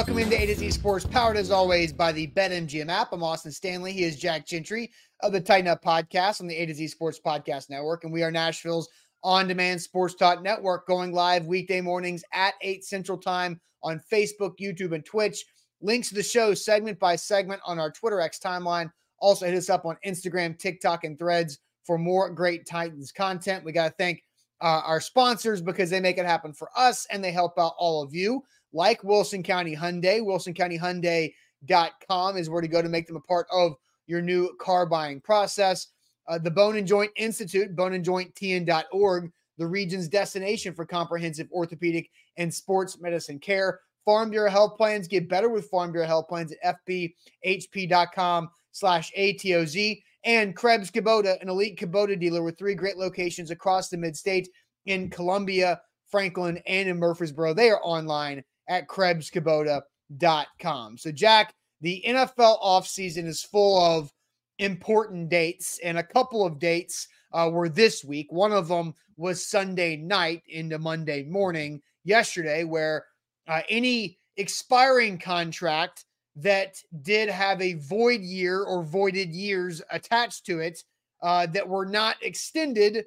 Welcome into A to Z Sports, powered as always by the BetMGM app. I'm Austin Stanley. He is Jack Gentry of the Tighten Up Podcast on the A to Z Sports Podcast Network, and we are Nashville's on-demand sports talk network, going live weekday mornings at 8 Central Time on Facebook, YouTube, and Twitch. Links to the show segment by segment on our Twitter X timeline. Also, hit us up on Instagram, TikTok, and Threads for more great Titans content. We got to thank uh, our sponsors because they make it happen for us and they help out all of you like Wilson County Hyundai. WilsonCountyHyundai.com is where to go to make them a part of your new car buying process. Uh, the Bone and Joint Institute, boneandjointtn.org, the region's destination for comprehensive orthopedic and sports medicine care. Farm Bureau Health Plans get better with Farm Bureau Health Plans at fbhp.com slash ATOZ. And Krebs Kubota, an elite Kubota dealer with three great locations across the mid-state in Columbia, Franklin, and in Murfreesboro. They are online at KrebsKubota.com. So, Jack, the NFL offseason is full of important dates, and a couple of dates uh, were this week. One of them was Sunday night into Monday morning yesterday, where uh, any expiring contract that did have a void year or voided years attached to it uh, that were not extended,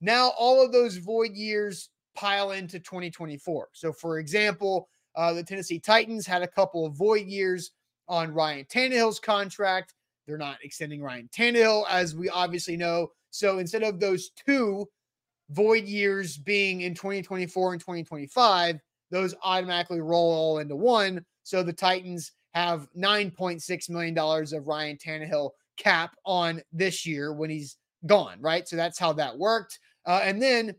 now all of those void years pile into 2024. So, for example, uh, the Tennessee Titans had a couple of void years on Ryan Tannehill's contract. They're not extending Ryan Tannehill, as we obviously know. So instead of those two void years being in 2024 and 2025, those automatically roll all into one. So the Titans have $9.6 million of Ryan Tannehill cap on this year when he's gone, right? So that's how that worked. Uh, and then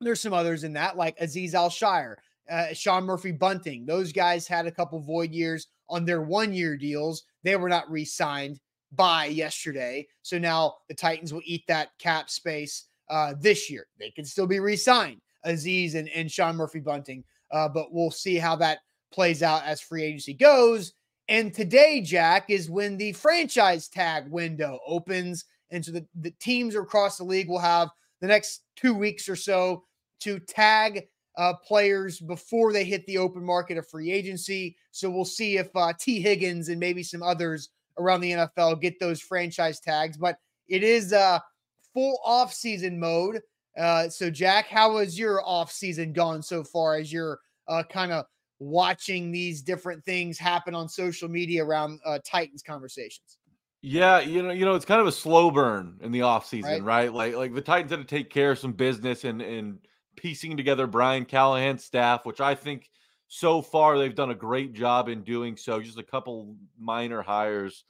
there's some others in that, like Aziz Al-Shaair uh, Sean Murphy Bunting. Those guys had a couple void years on their one year deals. They were not re signed by yesterday. So now the Titans will eat that cap space uh, this year. They can still be re signed, Aziz and, and Sean Murphy Bunting. Uh, but we'll see how that plays out as free agency goes. And today, Jack, is when the franchise tag window opens. And so the, the teams across the league will have the next two weeks or so to tag uh, players before they hit the open market of free agency. So we'll see if uh, Tee Higgins and maybe some others around the NFL get those franchise tags. But it is uh, full off season mode. Uh, so Jack, how has your off season gone so far as you're uh, kind of watching these different things happen on social media around uh, Titans conversations? Yeah, you know, you know, it's kind of a slow burn in the off season, right? right? Like, like the Titans had to take care of some business and and piecing together Brian Callahan's staff, which I think so far they've done a great job in doing so. Just a couple minor hires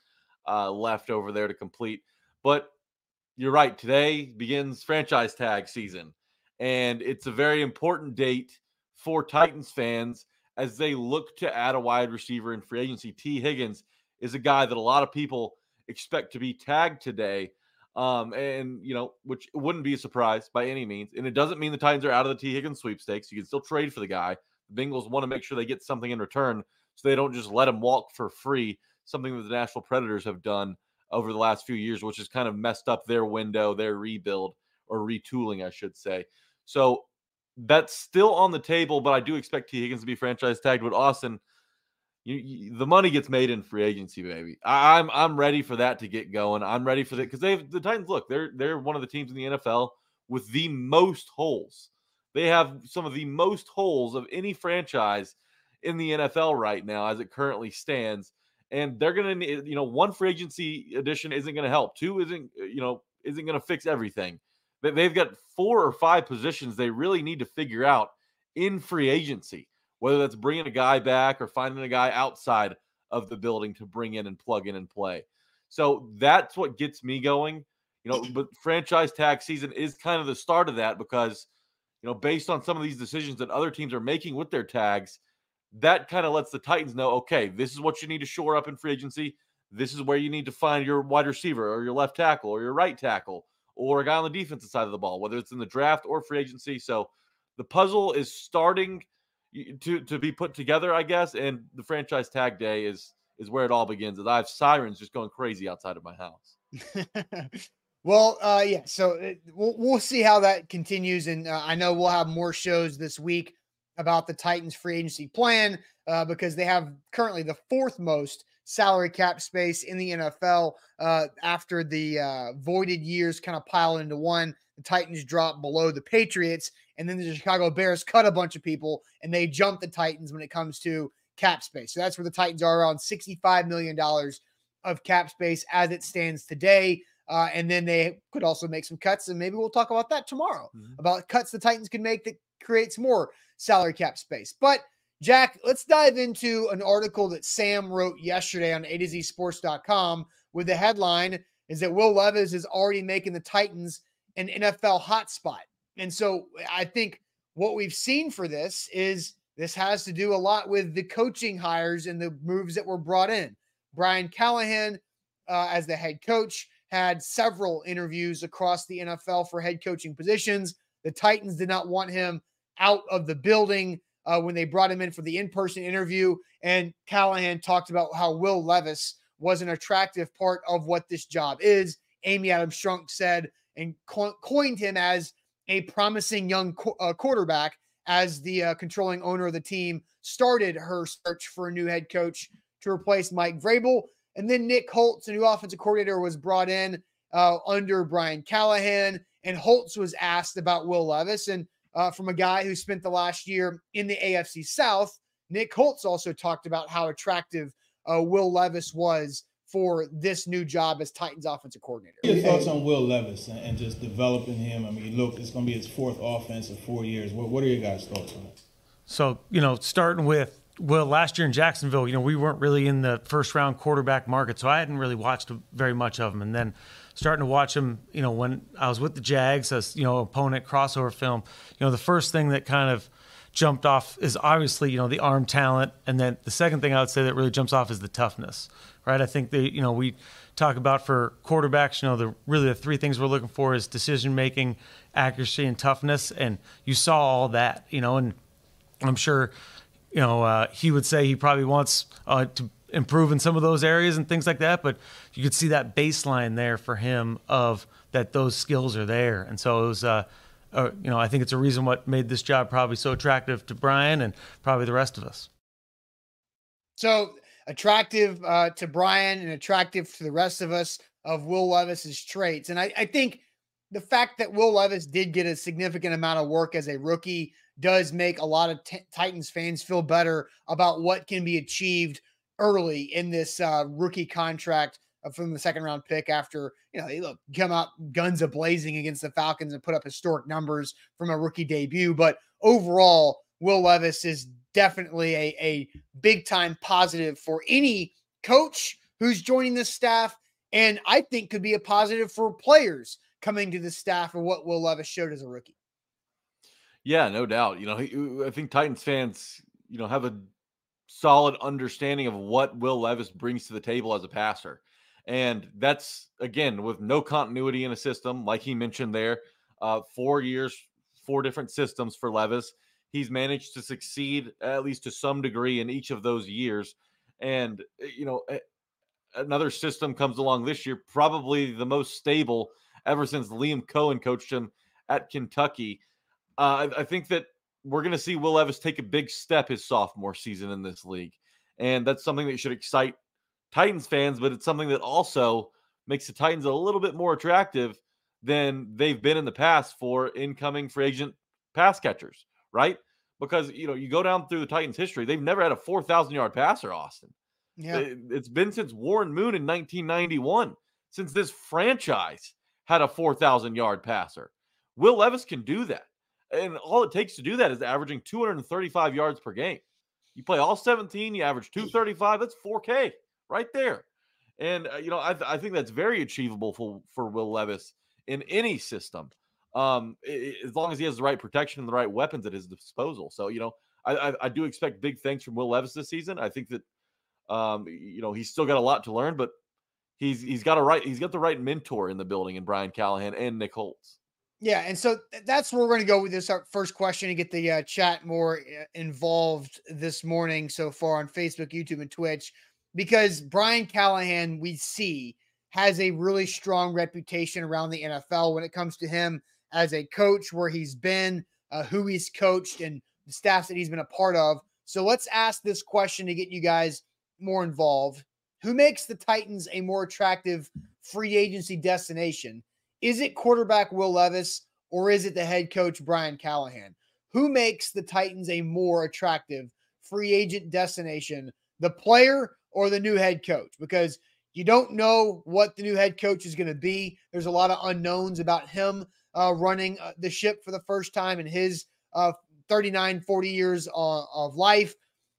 uh, left over there to complete. But you're right. Today begins franchise tag season, and it's a very important date for Titans fans as they look to add a wide receiver in free agency. Tee Higgins is a guy that a lot of people expect to be tagged today. Um, and you know, which wouldn't be a surprise by any means. And it doesn't mean the Titans are out of the Tee Higgins sweepstakes. You can still trade for the guy. The Bengals want to make sure they get something in return, so they don't just let him walk for free. Something that the Nashville Predators have done over the last few years, which has kind of messed up their window, their rebuild or retooling, I should say. So that's still on the table, but I do expect Tee Higgins to be franchise tagged with Austin you, you, the money gets made in free agency, baby. I, am I'm, I'm ready for that to get going. I'm ready for that because they've the Titans. Look, they're they're one of the teams in the NFL with the most holes. They have some of the most holes of any franchise in the NFL right now, as it currently stands. And they're gonna you know, one free agency addition isn't gonna help. Two isn't, uh, you know, isn't gonna fix everything. They've got four or five positions they really need to figure out in free agency whether that's bringing a guy back or finding a guy outside of the building to bring in and plug in and play. So that's what gets me going. You know, but franchise tag season is kind of the start of that because, you know, based on some of these decisions that other teams are making with their tags, that kind of lets the Titans know, okay, this is what you need to shore up in free agency. This is where you need to find your wide receiver or your left tackle or your right tackle or a guy on the defensive side of the ball, whether it's in the draft or free agency. So the puzzle is starting to to be put together, I guess, and the franchise tag day is is where it all begins. As I have sirens just going crazy outside of my house. well, uh, yeah. So it, uh, we'll we'll see how that continues, and uh, I know we'll have more shows this week about the Titans free agency plan uh, because they have currently the fourth most salary cap space in the NFL uh, after the uh, voided years kind of pile into one. The Titans drop below the Patriots, and then the Chicago Bears cut a bunch of people and they jump the Titans when it comes to cap space. So that's where the Titans are around $65 million of cap space as it stands today. Uh, and then they could also make some cuts, and maybe we'll talk about that tomorrow mm-hmm. about cuts the Titans can make that creates more salary cap space. But Jack, let's dive into an article that Sam wrote yesterday on A to Z Sports.com with the headline is that Will Levis is already making the Titans an NFL hotspot. And so I think what we've seen for this is this has to do a lot with the coaching hires and the moves that were brought in. Brian Callahan, uh, as the head coach, had several interviews across the NFL for head coaching positions. The Titans did not want him out of the building uh, when they brought him in for the in person interview. And Callahan talked about how Will Levis was an attractive part of what this job is. Amy Adams Strunk said and co- coined him as a promising young uh, quarterback as the uh, controlling owner of the team started her search for a new head coach to replace Mike Vrabel. And then Nick Holz, a new offensive coordinator, was brought in uh, under Brian Callahan. And Holz was asked about Will Levis. And uh, from a guy who spent the last year in the AFC South. Nick Holz also talked about how attractive uh, Will Levis was for this new job as Titans offensive coordinator. Your thoughts on Will Levis and, and just developing him? I mean, look, it's going to be his fourth offense in four years. What, what are your guys' thoughts on it? So, you know, starting with well, last year in Jacksonville, you know, we weren't really in the first round quarterback market, so I hadn't really watched very much of him. And then starting to watch him, you know, when I was with the Jags as, you know, opponent crossover film, you know, the first thing that kind of jumped off is obviously, you know, the arm talent. And then the second thing I would say that really jumps off is the toughness, right? I think that, you know, we talk about for quarterbacks, you know, the really the three things we're looking for is decision making, accuracy, and toughness. And you saw all that, you know, and I'm sure, you know, uh, he would say he probably wants uh, to improve in some of those areas and things like that. But you could see that baseline there for him of that those skills are there. And so it was, uh, uh, you know, I think it's a reason what made this job probably so attractive to Brian and probably the rest of us. So attractive uh, to Brian and attractive to the rest of us of Will Levis's traits. And I, I think the fact that Will Levis did get a significant amount of work as a rookie does make a lot of t- Titans fans feel better about what can be achieved early in this uh, rookie contract Uh, from the second round pick after you know they look come out guns a blazing against the Falcons and put up historic numbers from a rookie debut. But overall, Will Levis is definitely a, a big time positive for any coach who's joining the staff, and I think could be a positive for players coming to the staff of what Will Levis showed as a rookie. Yeah, no doubt. You know, I think Titans fans, you know, have a solid understanding of what Will Levis brings to the table as a passer. And that's again with no continuity in a system, like he mentioned there. Uh, four years, four different systems for Levis. He's managed to succeed at least to some degree in each of those years. And eh, you know, another system comes along this year, probably the most stable ever since Liam Coen coached him at Kentucky. Uh, I, I think that we're going to see Will Levis take a big step his sophomore season in this league. And that's something that should excite Titans fans, but it's something that also makes the Titans a little bit more attractive than they've been in the past for incoming free agent pass catchers, right? Because, you know, you go down through the Titans' history, they've never had a 4,000 yard passer, Austin. Yeah. It's been since Warren Moon in 1991, since this franchise had a 4,000 yard passer. Will Levis can do that. And all it takes to do that is averaging 235 yards per game. You play all 17, you average 235, that's 4K right there. And, uh, you know, I, th- I think that's very achievable for, for Will Levis in any system. um, as long as he has the right protection and the right weapons at his disposal. So, you know, I, I, I do expect big things from Will Levis this season. I think that, um, you know, he's still got a lot to learn, but he's he's got a right he's got the right mentor in the building in Brian Callahan and Nick Holz. Yeah, and so that's where we're going to go with this our first question and get the uh, chat more uh, involved this morning so far on Facebook, YouTube, and Twitch, because Brian Callahan we see has a really strong reputation around the NFL when it comes to him as a coach, where he's been, uh, who he's coached, and the staffs that he's been a part of. So let's ask this question to get you guys more involved. Who makes the Titans a more attractive free agency destination? Is it quarterback Will Levis or is it the head coach Brian Callahan? Who makes the Titans a more attractive free agent destination, the player or the new head coach? Because you don't know what the new head coach is going to be. There's a lot of unknowns about him uh, running uh, the ship for the first time in his uh, 39, 40 years uh, of life.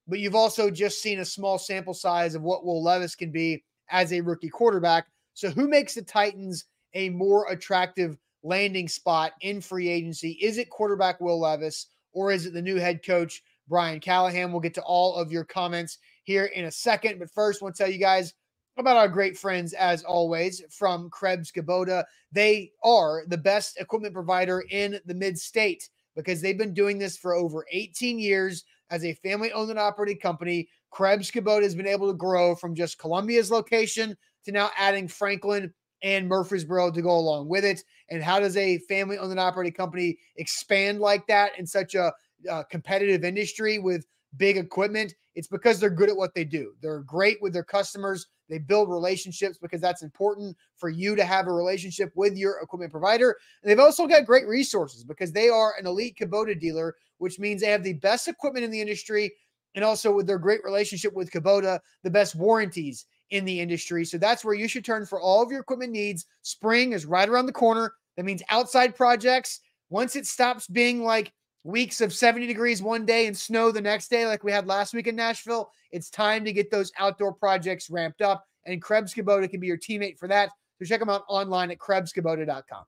But you've also just seen a small sample size of what Will Levis can be as a rookie quarterback. So, who makes the Titans a more attractive landing spot in free agency? Is it quarterback Will Levis or is it the new head coach Brian Callahan? We'll get to all of your comments here in a second. But first, I want to tell you guys about our great friends, as always, from Krebs Kubota. They are the best equipment provider in the mid state because they've been doing this for over 18 years as a family owned and operated company. Krebs Kubota has been able to grow from just Columbia's location to now adding Franklin and Murfreesboro to go along with it. And how does a family owned and operated company expand like that in such a uh, competitive industry with big equipment? It's because they're good at what they do. They're great with their customers. They build relationships because that's important for you to have a relationship with your equipment provider. And they've also got great resources because they are an elite Kubota dealer, which means they have the best equipment in the industry. And also with their great relationship with Kubota, the best warranties in the industry. So that's where you should turn for all of your equipment needs. Spring is right around the corner. That means outside projects. Once it stops being like weeks of 70 degrees one day and snow the next day, like we had last week in Nashville, it's time to get those outdoor projects ramped up. And Krebs Kubota can be your teammate for that. So check them out online at KrebsKubota.com.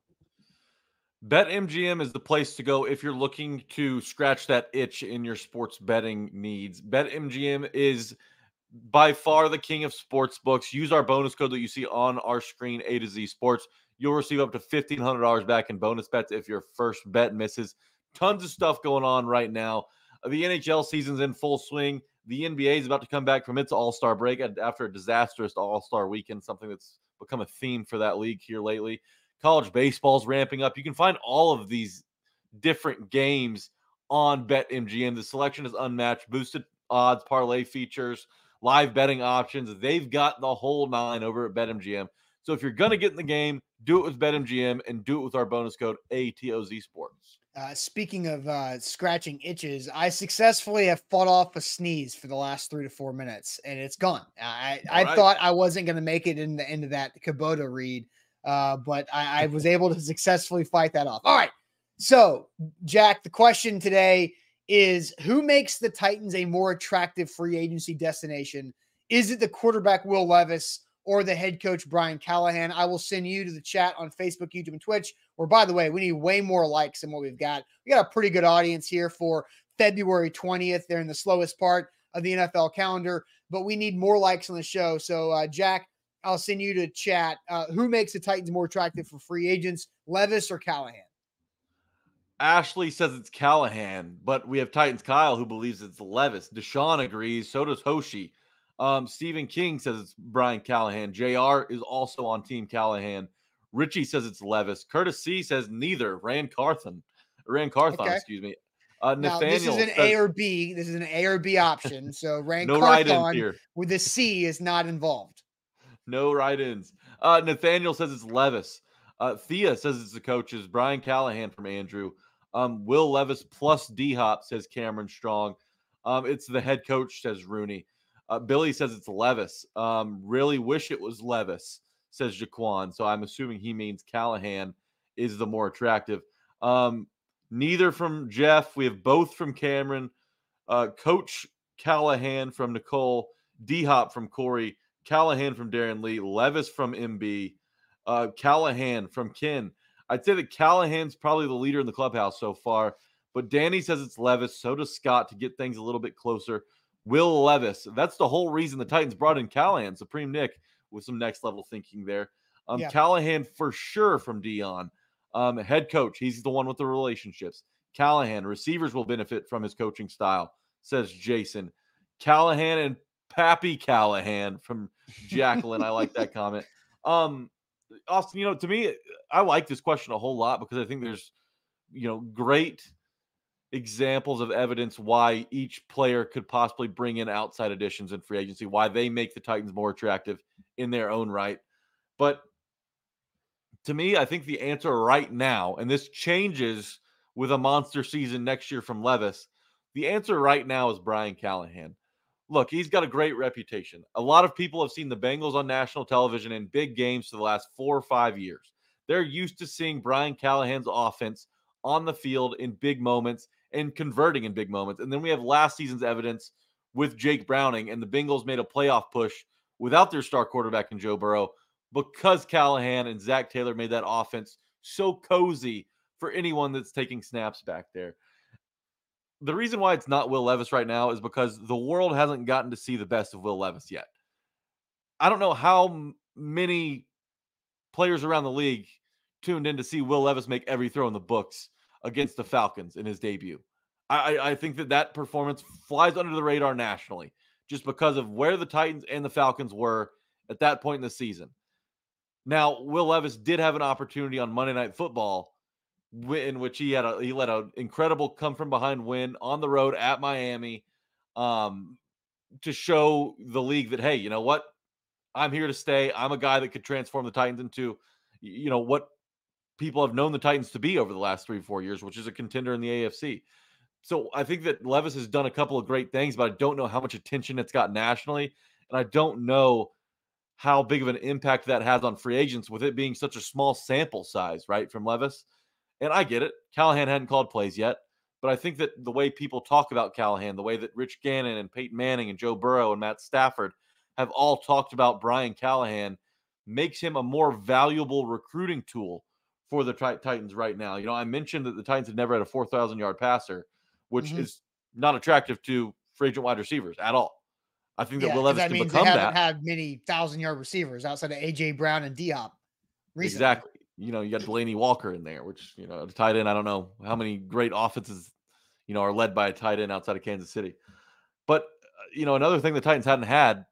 BetMGM is the place to go if you're looking to scratch that itch in your sports betting needs. BetMGM is by far the king of sports books. Use our bonus code that you see on our screen, A to Z Sports. You'll receive up to $1,500 back in bonus bets if your first bet misses. Tons of stuff going on right now. Uh, the NHL season's in full swing. The NBA is about to come back from its All Star break after a disastrous All Star weekend, something that's become a theme for that league here lately. College baseball's ramping up. You can find all of these different games on BetMGM. The selection is unmatched, boosted odds, parlay features, live betting options. They've got the whole nine over at BetMGM. So if you're going to get in the game, do it with BetMGM and do it with our bonus code ATOZ Sports. Uh, speaking of uh, scratching itches, I successfully have fought off a sneeze for the last three to four minutes, and it's gone. I, I right. thought I wasn't going to make it in the end of that Kubota read, uh, but I, I was able to successfully fight that off. All right. So, Jack, the question today is who makes the Titans a more attractive free agency destination? Is it the quarterback Will Levis or the head coach Brian Callahan? I will send you to the chat on Facebook, YouTube, and Twitch. Or by the way, we need way more likes than what we've got. We got a pretty good audience here for February 20th. They're in the slowest part of the NFL calendar, but we need more likes on the show. So, uh, Jack, I'll send you to chat. Uh, who makes the Titans more attractive for free agents, Levis or Callahan? Ashley says it's Callahan, but we have Titans Kyle who believes it's Levis. Deshaun agrees. So does Hoshi. Um, Stephen King says it's Brian Callahan. JR is also on Team Callahan. Richie says it's Levis. Curtis C says neither. Ran Carthon. Ran Carthon, okay. excuse me. Uh, now, this is an says, A or B. This is an A or B option. So Rand no Carthon with the C is not involved. No write-ins. Uh, Nathaniel says it's Levis. Uh, Thea says it's the coaches. Brian Callahan from Andrew. Um, Will Levis plus D Hop says Cameron Strong. Um, it's the head coach says Rooney. Uh, Billy says it's Levis. Um, really wish it was Levis, says Jaquan. So I'm assuming he means Callahan is the more attractive. Um, neither from Jeff. We have both from Cameron. Uh, Coach Callahan from Nicole. D Hop from Corey. Callahan from Darren Lee. Levis from MB. Uh, Callahan from Ken. I'd say that Callahan's probably the leader in the clubhouse so far, but Danny says it's Levis. So does Scott to get things a little bit closer. Will Levis. That's the whole reason the Titans brought in Callahan, Supreme Nick, with some next level thinking there. Um, yeah. Callahan for sure from Dion, Um, head coach, he's the one with the relationships. Callahan, receivers will benefit from his coaching style, says Jason. Callahan and Pappy Callahan from Jacqueline. I like that comment. Um, Austin, you know, to me, I like this question a whole lot because I think there's, you know, great examples of evidence why each player could possibly bring in outside additions in free agency, why they make the Titans more attractive in their own right. But to me, I think the answer right now, and this changes with a monster season next year from Levis, the answer right now is Brian Callahan. Look, he's got a great reputation. A lot of people have seen the Bengals on national television in big games for the last four or five years. They're used to seeing Brian Callahan's offense on the field in big moments and converting in big moments. And then we have last season's evidence with Jake Browning, and the Bengals made a playoff push without their star quarterback in Joe Burrow because Callahan and Zac Taylor made that offense so cozy for anyone that's taking snaps back there. The reason why it's not Will Levis right now is because the world hasn't gotten to see the best of Will Levis yet. I don't know how many players around the league tuned in to see Will Levis make every throw in the books against the Falcons in his debut. I, I think that that performance flies under the radar nationally just because of where the Titans and the Falcons were at that point in the season. Now, Will Levis did have an opportunity on Monday Night Football in which he had a he led an incredible come from behind win on the road at Miami um, to show the league that hey, you know what? I'm here to stay. I'm a guy that could transform the Titans into you know what people have known the Titans to be over the last 3 4 years, which is a contender in the AFC. So I think that Levis has done a couple of great things, but I don't know how much attention it's got nationally and I don't know how big of an impact that has on free agents with it being such a small sample size, right, from Levis. And I get it. Callahan hadn't called plays yet, but I think that the way people talk about Callahan, the way that Rich Gannon and Peyton Manning and Joe Burrow and Matt Stafford have all talked about Brian Callahan makes him a more valuable recruiting tool for the Titans right now. You know, I mentioned that the Titans have never had a 4,000 yard passer, which mm-hmm. is not attractive to free agent wide receivers at all. I think that yeah, Will Levis that can means become they haven't that. had many thousand yard receivers outside of AJ Brown and D Hop. Recently. Exactly. You know, you got Delanie Walker in there, which you know, the tight end. I don't know how many great offenses, you know, are led by a tight end outside of Kansas City. But uh, you know, another thing the Titans hadn't had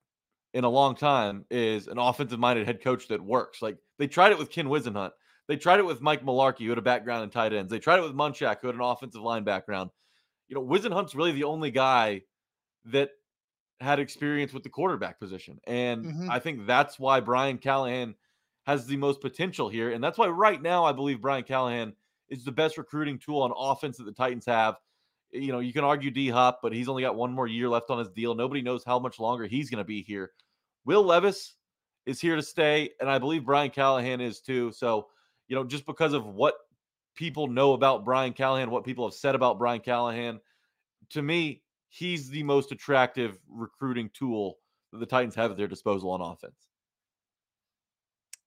in a long time is an offensive minded head coach that works. Like they tried it with Ken Whisenhunt. They tried it with Mike Mularkey, who had a background in tight ends. They tried it with Munchak, who had an offensive line background. You know, Whisenhunt's really the only guy that had experience with the quarterback position. And mm-hmm. I think that's why Brian Callahan has the most potential here. And that's why right now I believe Brian Callahan is the best recruiting tool on offense that the Titans have. You know, you can argue D Hop, but he's only got one more year left on his deal. Nobody knows how much longer he's going to be here. Will Levis is here to stay, and I believe Brian Callahan is too. So, you know, just because of what people know about Brian Callahan, what people have said about Brian Callahan, to me, he's the most attractive recruiting tool that the Titans have at their disposal on offense.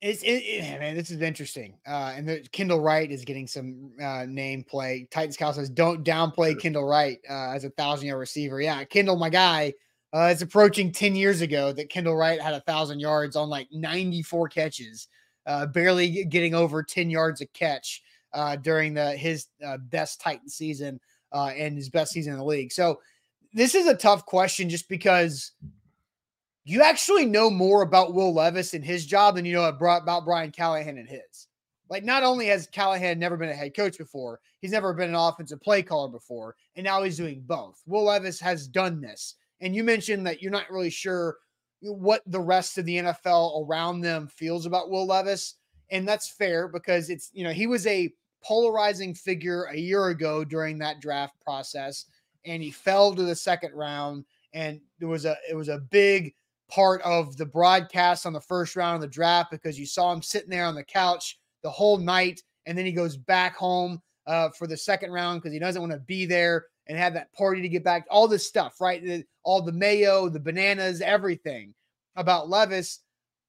It's it, it, man, this is interesting. Uh, and the, Kendall Wright is getting some uh, name play. Titans Cal says, "Don't downplay Kendall Wright uh, as a thousand yard receiver." Yeah, Kendall, my guy. Uh, it's approaching ten years ago that Kendall Wright had a thousand yards on like ninety four catches, uh, barely getting over ten yards a catch uh, during the his uh, best Titan season uh, and his best season in the league. So this is a tough question just because you actually know more about Will Levis and his job than you know about Brian Callahan and his. Like, not only has Callahan never been a head coach before, he's never been an offensive play caller before, and now he's doing both. Will Levis has done this. And you mentioned that you're not really sure what the rest of the NFL around them feels about Will Levis. And that's fair because it's, you know, he was a polarizing figure a year ago during that draft process and he fell to the second round. And there was a it was a big part of the broadcast on the first round of the draft because you saw him sitting there on the couch the whole night, and then he goes back home uh, for the second round because he doesn't want to be there and have that party to get back. All this stuff, right? All the mayo, the bananas, everything about Levis.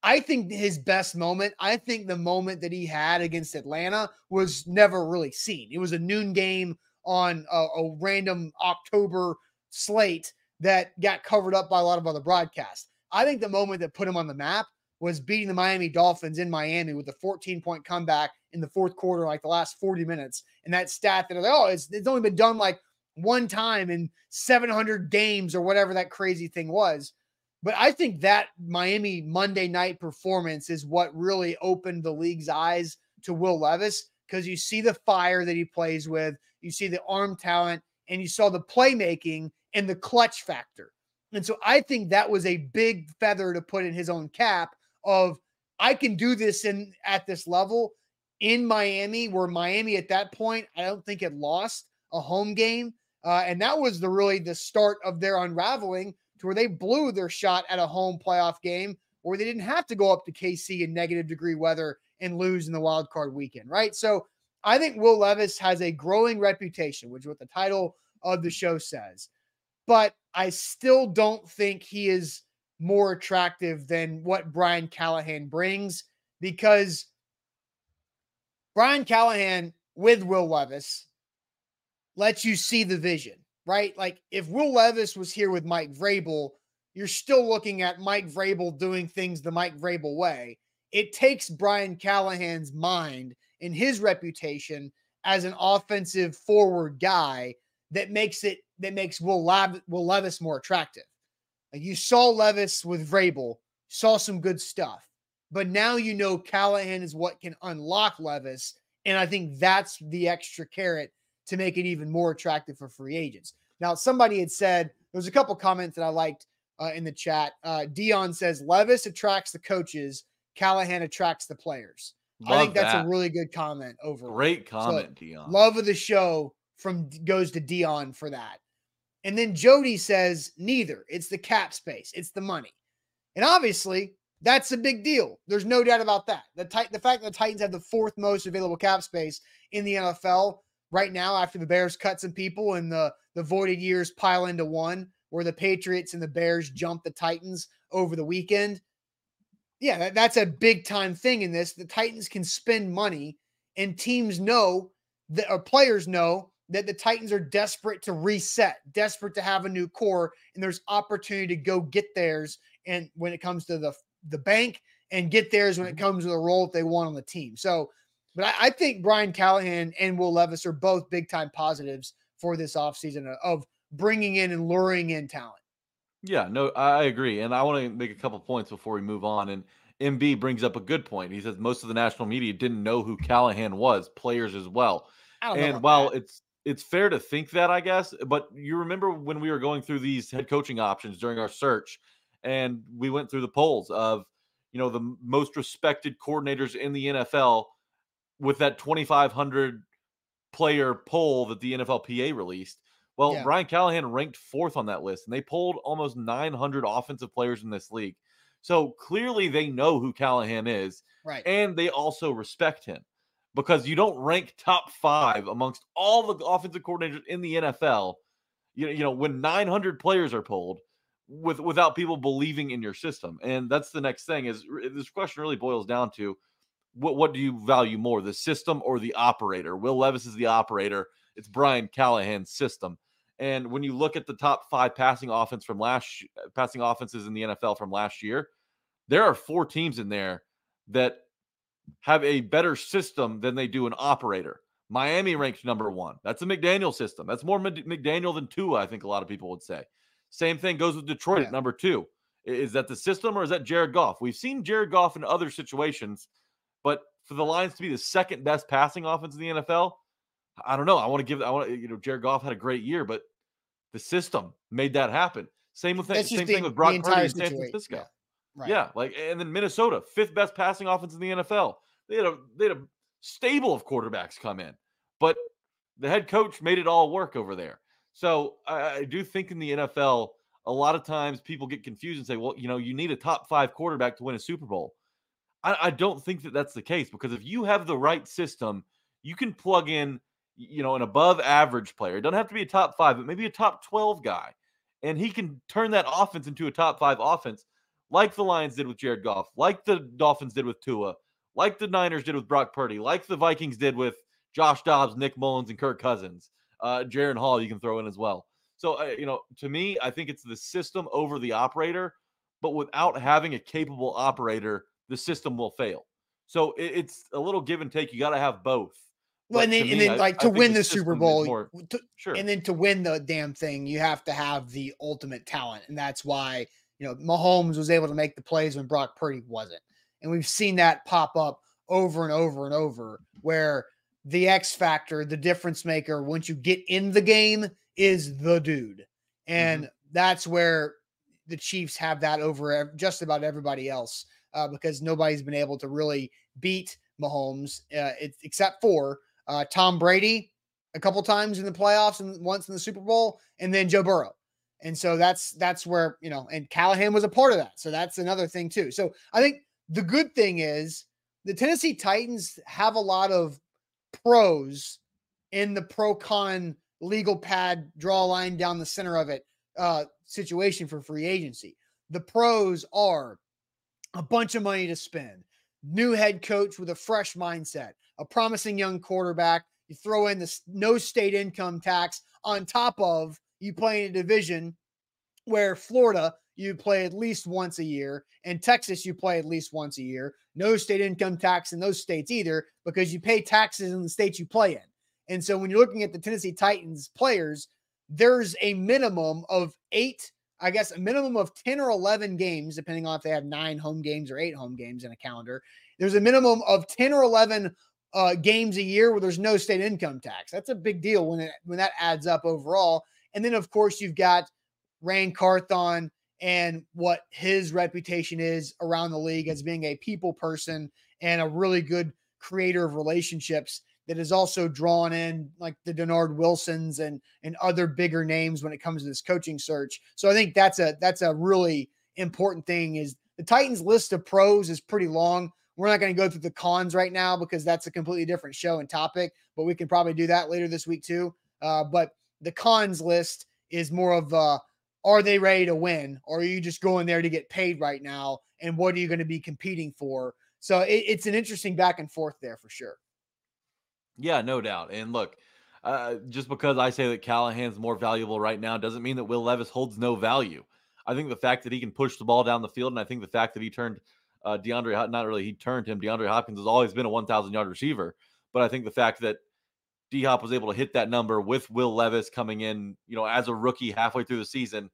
I think his best moment, I think the moment that he had against Atlanta was never really seen. It was a noon game on a, a random October slate that got covered up by a lot of other broadcasts. I think the moment that put him on the map was beating the Miami Dolphins in Miami with a 14 point comeback in the fourth quarter, like the last 40 minutes. And that stat that, oh, it's, it's only been done like one time in 700 games or whatever that crazy thing was. But I think that Miami Monday night performance is what really opened the league's eyes to Will Levis because you see the fire that he plays with, you see the arm talent, and you saw the playmaking and the clutch factor. And so I think that was a big feather to put in his own cap of I can do this in at this level in Miami, where Miami at that point, I don't think had lost a home game. Uh, and that was the really the start of their unraveling to where they blew their shot at a home playoff game where they didn't have to go up to KC in negative degree weather and lose in the wild card weekend, right? So I think Will Levis has a growing reputation, which is what the title of the show says. But I still don't think he is more attractive than what Brian Callahan brings because Brian Callahan with Will Levis lets you see the vision, right? Like if Will Levis was here with Mike Vrabel, you're still looking at Mike Vrabel doing things the Mike Vrabel way. It takes Brian Callahan's mind and his reputation as an offensive forward guy that makes it that makes Will, Lav- Will Levis more attractive. Like you saw Levis with Vrabel, saw some good stuff, but now you know Callahan is what can unlock Levis, and I think that's the extra carrot to make it even more attractive for free agents. Now, somebody had said there's a couple comments that I liked uh, in the chat. Uh, Dion says Levis attracts the coaches, Callahan attracts the players. Love I think that's that. a really good comment overall. Great comment, so, Dion. Love of the show from goes to Dion for that. And then Jody says neither. It's the cap space. It's the money. And obviously, that's a big deal. There's no doubt about that. The, the fact that the Titans have the fourth most available cap space in the NFL right now after the Bears cut some people and the, the voided years pile into one, where the Patriots and the Bears jump the Titans over the weekend. Yeah, that, that's a big time thing in this. The Titans can spend money, and teams know that, or players know that the Titans are desperate to reset, desperate to have a new core, and there's opportunity to go get theirs. And when it comes to the the bank and get theirs when it mm-hmm. comes to the role that they want on the team. So but I, I, think Brian Callahan and Will Levis are both big time positives for this offseason of bringing in and luring in talent. Yeah, no, I agree. And I want to make a couple points before we move on. And MB brings up a good point. He says most of the national media didn't know who Callahan was, players as well. And while that. it's it's fair to think that, I guess, but you remember when we were going through these head coaching options during our search, and we went through the polls of you know the most respected coordinators in the NFL with that 2,500 player poll that the NFLPA released. Well, yeah. Brian Callahan ranked fourth on that list, and they polled almost 900 offensive players in this league. So clearly they know who Callahan is. Right. And they also respect him because you don't rank top five amongst all the offensive coordinators in the NFL. You know, you know, when 900 players are polled with without people believing in your system. And that's the next thing is this question really boils down to what what do you value more, the system or the operator? Will Levis is the operator. It's Brian Callahan's system. And when you look at the top five passing offense from last uh, passing offenses in the NFL from last year, there are four teams in there that have a better system than they do an operator. Miami ranks number one. That's a McDaniel system. That's more McDaniel than Tua, I think a lot of people would say. Same thing goes with Detroit yeah. at number two. Is that the system or is that Jared Goff? We've seen Jared Goff in other situations but for the Lions to be the second best passing offense in the NFL, I don't know. I want to give. I want to. You know, Jared Goff had a great year, but the system made that happen. Same with same the, thing with Brock Purdy in San Francisco. Yeah. Right. yeah, like and then Minnesota, fifth best passing offense in the NFL. They had a they had a stable of quarterbacks come in, but the head coach made it all work over there. So I, I do think in the NFL, a lot of times people get confused and say, well, you know, you need a top five quarterback to win a Super Bowl. I, I don't think that that's the case because if you have the right system, you can plug in, you know, an above average player. It doesn't have to be a top five, but maybe a top 12 guy. And he can turn that offense into a top five offense like the Lions did with Jared Goff, like the Dolphins did with Tua, like the Niners did with Brock Purdy, like the Vikings did with Josh Dobbs, Nick Mullens, and Kirk Cousins. Uh, Jaren Hall, you can throw in as well. So, uh, you know, to me, I think it's the system over the operator, but without having a capable operator, the system will fail. So it, it's a little give and take. You got to have both. Well, and then, and then I, like to win the, the Super Bowl, more, to, sure. and then to win the damn thing, you have to have the ultimate talent, and that's why you know Mahomes was able to make the plays when Brock Purdy wasn't, and we've seen that pop up over and over and over, where the X factor, the difference maker, once you get in the game, is the dude. And mm-hmm. that's where the Chiefs have that over just about everybody else uh, because nobody's been able to really beat Mahomes uh, it, except for uh, Tom Brady a couple times in the playoffs and once in the Super Bowl, and then Joe Burrow. And so that's that's where you know, and Callahan was a part of that. So that's another thing too. So I think the good thing is the Tennessee Titans have a lot of pros in the pro con legal pad, draw line down the center of it uh, situation for free agency. The pros are a bunch of money to spend, new head coach with a fresh mindset, a promising young quarterback. You throw in the no state income tax on top of you play in a division where Florida you play at least once a year, and Texas you play at least once a year. No state income tax in those states either because you pay taxes in the states you play in. And so when you're looking at the Tennessee Titans players, there's a minimum of eight, I guess, a minimum of 10 or 11 games, depending on if they have nine home games or eight home games in a calendar. There's a minimum of 10 or 11 uh, games a year where there's no state income tax. That's a big deal when it when that adds up overall. And then of course you've got Ran Carthon and what his reputation is around the league as being a people person and a really good creator of relationships that is also drawn in like the Dennard Wilsons and and other bigger names when it comes to this coaching search. So I think that's a that's a really important thing is the Titans list of pros is pretty long. We're not going to go through the cons right now because that's a completely different show and topic, but we can probably do that later this week too. Uh, but the cons list is more of uh, are they ready to win or are you just going there to get paid right now? And what are you going to be competing for? So it, it's an interesting back and forth there for sure. Yeah, no doubt. And look, uh, just because I say that Callahan's more valuable right now doesn't mean that Will Levis holds no value. I think the fact that he can push the ball down the field, and I think the fact that he turned uh, DeAndre, not really he turned him. DeAndre Hopkins has always been a 1,000 yard receiver, but I think the fact that D Hop was able to hit that number with Will Levis coming in, you know, as a rookie halfway through the season,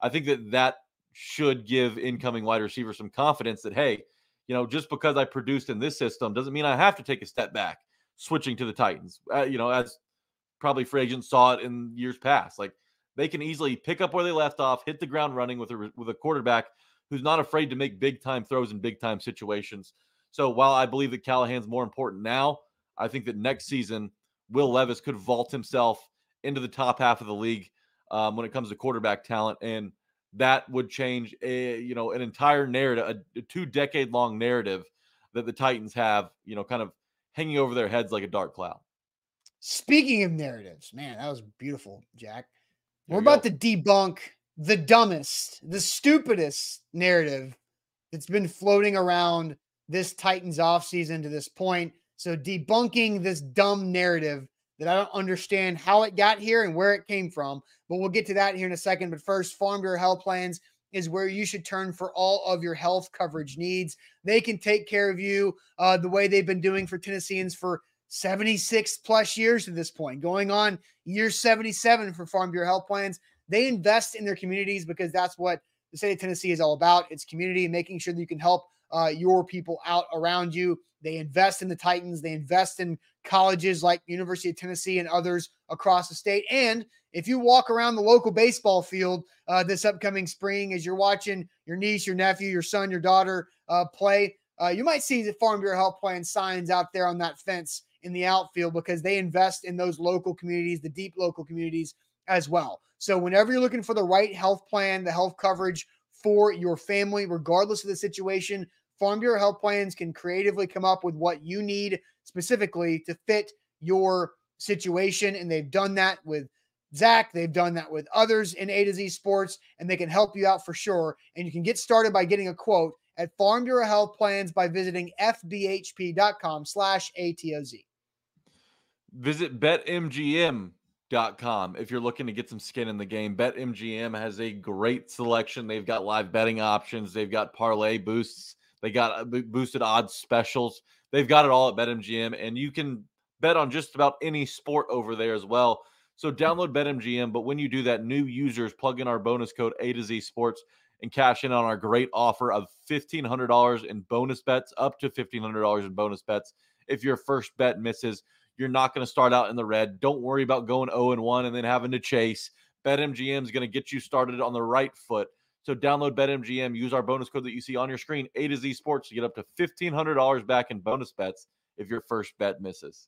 I think that that should give incoming wide receivers some confidence that hey, you know, just because I produced in this system doesn't mean I have to take a step back switching to the Titans. Uh, you know, as probably free agents saw it in years past, like they can easily pick up where they left off, hit the ground running with a with a quarterback who's not afraid to make big time throws in big time situations. So while I believe that Callahan's more important now, I think that next season Will Levis could vault himself into the top half of the league um, when it comes to quarterback talent, and that would change a you know an entire narrative, a, a two decade long narrative that the Titans have, you know, kind of hanging over their heads like a dark cloud. Speaking of narratives, man, that was beautiful, Jack. There We're about go. to debunk the dumbest, the stupidest narrative that's been floating around this Titans offseason to this point. So, debunking this dumb narrative that I don't understand how it got here and where it came from. But we'll get to that here in a second. But first, Farm Bureau Health Plans is where you should turn for all of your health coverage needs. They can take care of you uh, the way they've been doing for Tennesseans for 76 plus years at this point, going on year 77 for Farm Bureau Health Plans. They invest in their communities because that's what the state of Tennessee is all about. It's community making sure that you can help uh, your people out around you. They invest in the Titans. They invest in colleges like University of Tennessee and others across the state. And if you walk around the local baseball field uh, this upcoming spring as you're watching your niece, your nephew, your son, your daughter uh, play, uh, you might see the Farm Bureau Health Plan signs out there on that fence in the outfield because they invest in those local communities, the deep local communities as well. So, whenever you're looking for the right health plan, the health coverage for your family, regardless of the situation, Farm Bureau Health Plans can creatively come up with what you need specifically to fit your situation. And they've done that with Zach. They've done that with others in A to Z Sports, and they can help you out for sure. And you can get started by getting a quote at Farm Bureau Health Plans by visiting fbhp.com slash ATOZ. Visit betmgm.com if you're looking to get some skin in the game. BetMGM has a great selection. They've got live betting options, they've got parlay boosts, they got uh, boosted odds specials. They've got it all at BetMGM, and you can bet on just about any sport over there as well. So download BetMGM. But when you do that, new users plug in our bonus code A to Z Sports and cash in on our great offer of $1,500 in bonus bets, up to $1,500 in bonus bets. If your first bet misses, you're not going to start out in the red. Don't worry about going 0 and 1 and then having to chase. BetMGM is going to get you started on the right foot. So download BetMGM, use our bonus code that you see on your screen, A to Z Sports, to get up to $1,500 back in bonus bets if your first bet misses.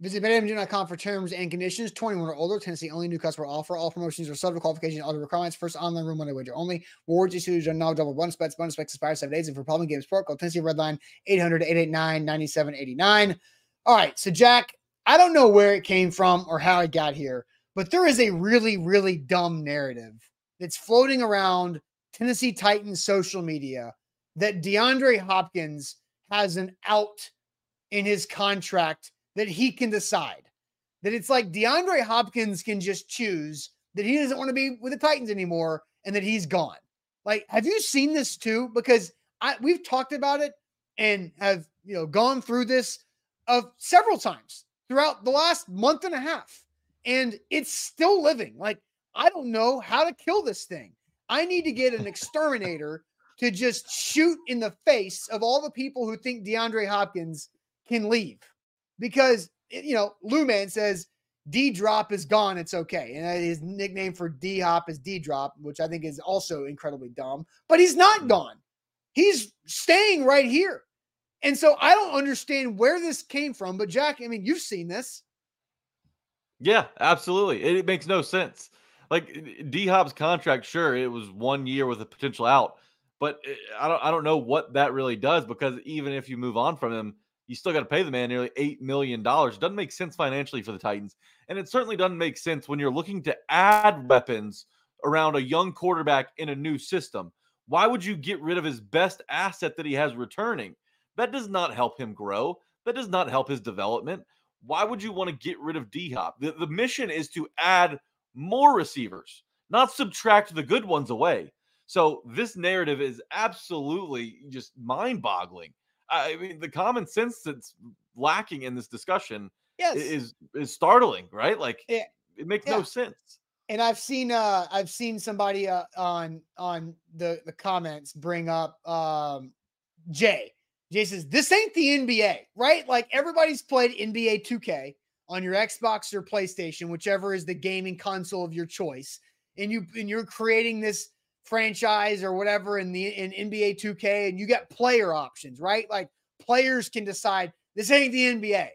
Visit BetMGM.com for terms and conditions. 21 or older, Tennessee only new customer offer. All promotions are subject to qualification and other requirements. First online room money wager only. Rewards issued are now double bonus bets. Bonus bets expire seven days. And for problem games call Tennessee Redline 800 889 9789. All right. So, Jack, I don't know where it came from or how it got here, but there is a really, really dumb narrative that's floating around Tennessee Titans social media that DeAndre Hopkins has an out in his contract that he can decide. That it's like DeAndre Hopkins can just choose that he doesn't want to be with the Titans anymore and that he's gone. Like, have you seen this too? Because I we've talked about it and have you know gone through this of several times throughout the last month and a half, and it's still living. Like, I don't know how to kill this thing. I need to get an exterminator to just shoot in the face of all the people who think DeAndre Hopkins can leave because you know Lou Man says D Drop is gone. It's okay, and his nickname for D Hop is D Drop, which I think is also incredibly dumb. But he's not hmm. gone. He's staying right here, and so I don't understand where this came from. But Jack, I mean, you've seen this. Yeah, absolutely. It, it makes no sense. Like D Hop's contract, sure, it was one year with a potential out, but eh, I don't I don't know what that really does because even if you move on from him you still got to pay the man nearly $8 million. Doesn't make sense financially for the Titans. And it certainly doesn't make sense when you're looking to add weapons around a young quarterback in a new system. Why would you get rid of his best asset that he has returning? That does not help him grow. That does not help his development. Why would you want to get rid of D Hop? The, the mission is to add more receivers, not subtract the good ones away. So this narrative is absolutely just mind boggling. I mean, the common sense that's lacking in this discussion yes. is is startling, right? Like it, it makes yeah. no sense. And I've seen uh I've seen somebody uh, on on the the comments bring up um Jay. Jay says this ain't the NBA, right? Like everybody's played NBA 2K on your Xbox or PlayStation, whichever is the gaming console of your choice, and you and you're creating this franchise or whatever in the in NBA 2K and you get player options, right? Like players can decide this ain't the NBA.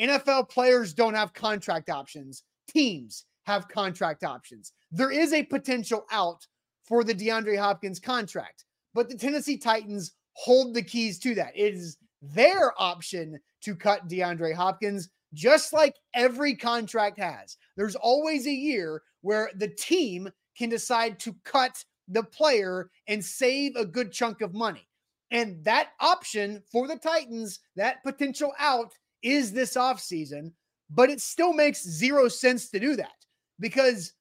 NFL players don't have contract options. Teams have contract options. There is a potential out for the DeAndre Hopkins contract, but the Tennessee Titans hold the keys to that. It is their option to cut DeAndre Hopkins, just like every contract has. There's always a year where the team can decide to cut the player and save a good chunk of money. And that option for the Titans, that potential out is this offseason, but it still makes zero sense to do that because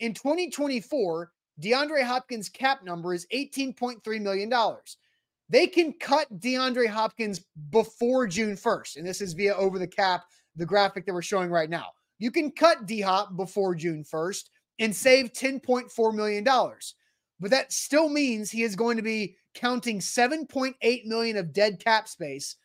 in 2024, DeAndre Hopkins' cap number is $18.3 million. They can cut DeAndre Hopkins before June 1st. And this is via over the cap, the graphic that we're showing right now. You can cut D Hop before June 1st and save $10.4 million but that still means he is going to be counting 7.8 million of dead cap space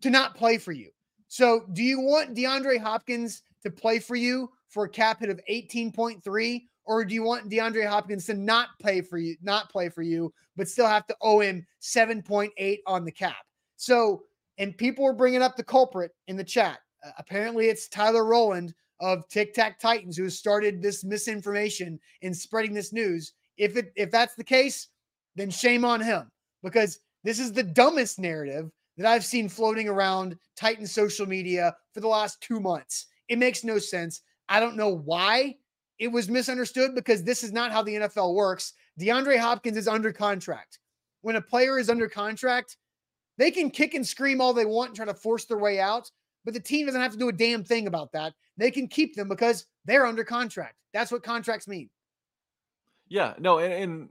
to not play for you. So, do you want DeAndre Hopkins to play for you for a cap hit of 18.3 or do you want DeAndre Hopkins to not play for you, not play for you, but still have to owe him 7.8 on the cap? So, and people were bringing up the culprit in the chat. Uh, apparently, it's Tyler Rowland of Tic Tac Titans who started this misinformation and spreading this news. If it if that's the case, then shame on him because this is the dumbest narrative that I've seen floating around Titan social media for the last 2 months. It makes no sense. I don't know why it was misunderstood because this is not how the NFL works. DeAndre Hopkins is under contract. When a player is under contract, they can kick and scream all they want and try to force their way out, but the team doesn't have to do a damn thing about that. They can keep them because they're under contract. That's what contracts mean. Yeah, no, and, and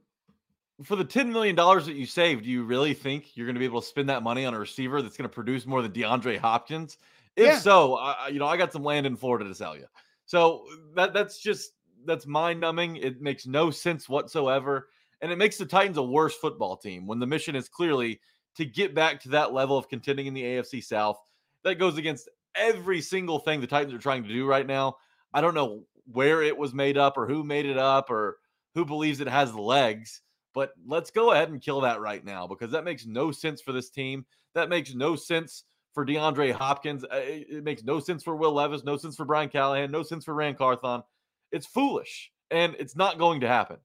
for the $10 million that you saved, do you really think you're going to be able to spend that money on a receiver that's going to produce more than DeAndre Hopkins? If yeah. so, I, you know, I got some land in Florida to sell you. So that that's just that's mind numbing. It makes no sense whatsoever. And it makes the Titans a worse football team when the mission is clearly to get back to that level of contending in the AFC South. That goes against every single thing the Titans are trying to do right now. I don't know where it was made up or who made it up or who believes it has legs, but let's go ahead and kill that right now because that makes no sense for this team. That makes no sense for DeAndre Hopkins. Uh, it makes no sense for Will Levis, no sense for Brian Callahan, no sense for Ran Carthon. It's foolish and it's not going to happen.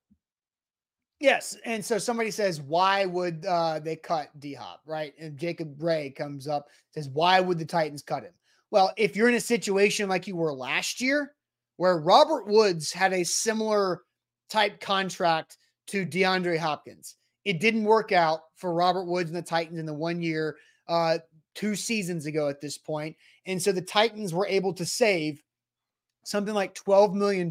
Yes. And so somebody says, why would uh, they cut D Hop? Right. And Jacob Ray comes up, says, why would the Titans cut him? Well, if you're in a situation like you were last year, where Robert Woods had a similar type contract to DeAndre Hopkins, it didn't work out for Robert Woods and the Titans in the one year, uh, two seasons ago at this point. And so the Titans were able to save something like $12 million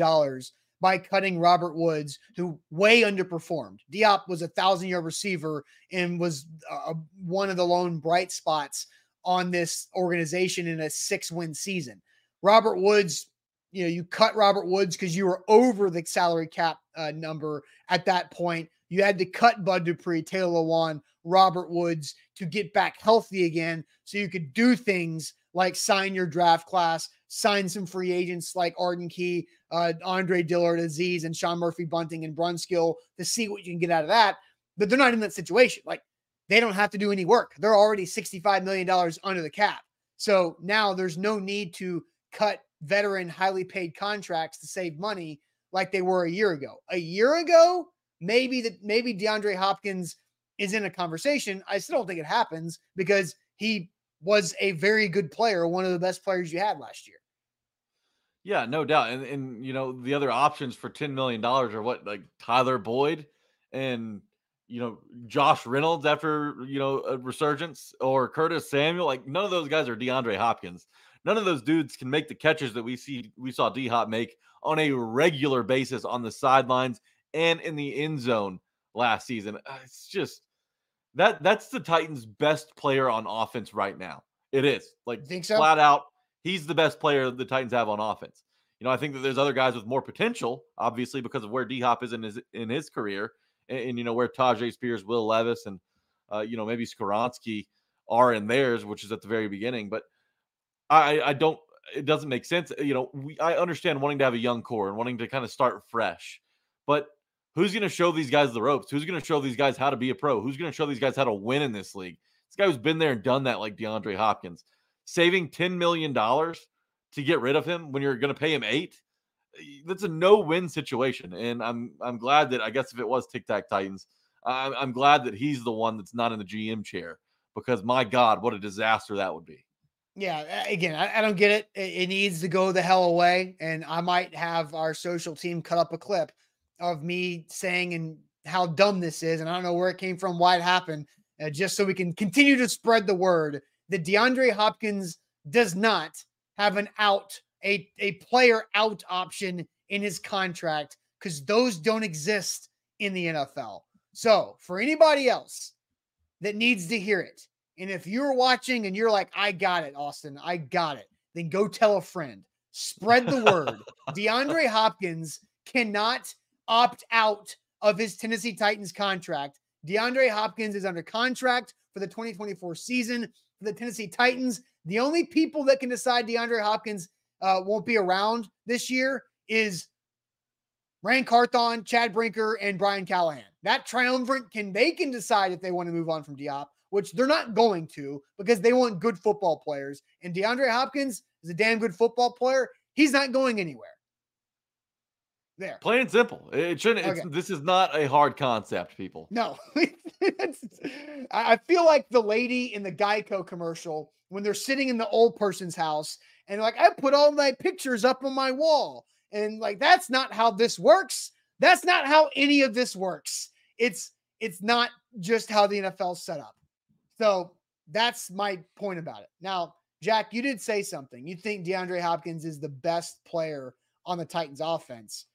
by cutting Robert Woods, who way underperformed. D Hop was a thousand yard receiver and was uh, one of the lone bright spots on this organization in a six win season. Robert Woods, you know, you cut Robert Woods because you were over the salary cap uh, number at that point. You had to cut Bud Dupree, Taylor Lewan, Robert Woods to get back healthy again so you could do things like sign your draft class, sign some free agents like Arden Key, uh, Andre Dillard, Azeez, and Sean Murphy Bunting and Brunskill to see what you can get out of that. But they're not in that situation. Like they don't have to do any work. They're already $65 million under the cap. So now there's no need to cut veteran, highly paid contracts to save money like they were a year ago. A year ago, maybe that maybe DeAndre Hopkins is in a conversation. I still don't think it happens because he was a very good player, one of the best players you had last year. Yeah, no doubt. And and you know, the other options for $10 million are what, like Tyler Boyd and you know, Josh Reynolds after, you know, a resurgence or Curtis Samuel. Like none of those guys are DeAndre Hopkins. None of those dudes can make the catches that we see we saw D Hop make on a regular basis on the sidelines and in the end zone last season. Uh, it's just that that's the Titans' best player on offense right now. It is like think so? flat out. He's the best player the Titans have on offense. You know, I think that there's other guys with more potential, obviously, because of where D Hop is in his in his career, and, and you know where Tyjae Spears, Will Levis, and uh, you know maybe Skoronski are in theirs, which is at the very beginning. But I I don't. It doesn't make sense. You know, we I understand wanting to have a young core and wanting to kind of start fresh, but Who's going to show these guys the ropes? Who's going to show these guys how to be a pro? Who's going to show these guys how to win in this league? This guy who's been there and done that, like DeAndre Hopkins, saving $10 million to get rid of him when you're going to pay him eight. That's a no-win situation, and I'm I'm glad that I guess if it was Tic Tac Titans, I'm, I'm glad that he's the one that's not in the GM chair because my God, what a disaster that would be. Yeah, again, I, I, don't get it. it. It needs to go the hell away. And I might have our social team cut up a clip of me saying and how dumb this is, and I don't know where it came from, why it happened, uh, just so we can continue to spread the word that DeAndre Hopkins does not have an out, a, a player out option in his contract because those don't exist in the NFL. So for anybody else that needs to hear it, and if you're watching and you're like, I got it, Austin, I got it, then go tell a friend. Spread the word. DeAndre Hopkins cannot opt out of his Tennessee Titans contract. DeAndre Hopkins is under contract for the 2024 season the Tennessee Titans. The only people that can decide DeAndre Hopkins uh, won't be around this year is Ran Carthon, Chad Brinker, and Brian Callahan. That triumvirate can they can decide if they want to move on from D Hop, which they're not going to because they want good football players. And DeAndre Hopkins is a damn good football player. He's not going anywhere. There. Plain and simple. It shouldn't. Okay. this is not a hard concept, people. No. I feel like the lady in the Geico commercial when they're sitting in the old person's house and like I put all my pictures up on my wall. And like that's not how this works. That's not how any of this works. It's it's not just how the NFL's set up. So that's my point about it. Now, Jack, you did say something. You think DeAndre Hopkins is the best player on the Titans offense.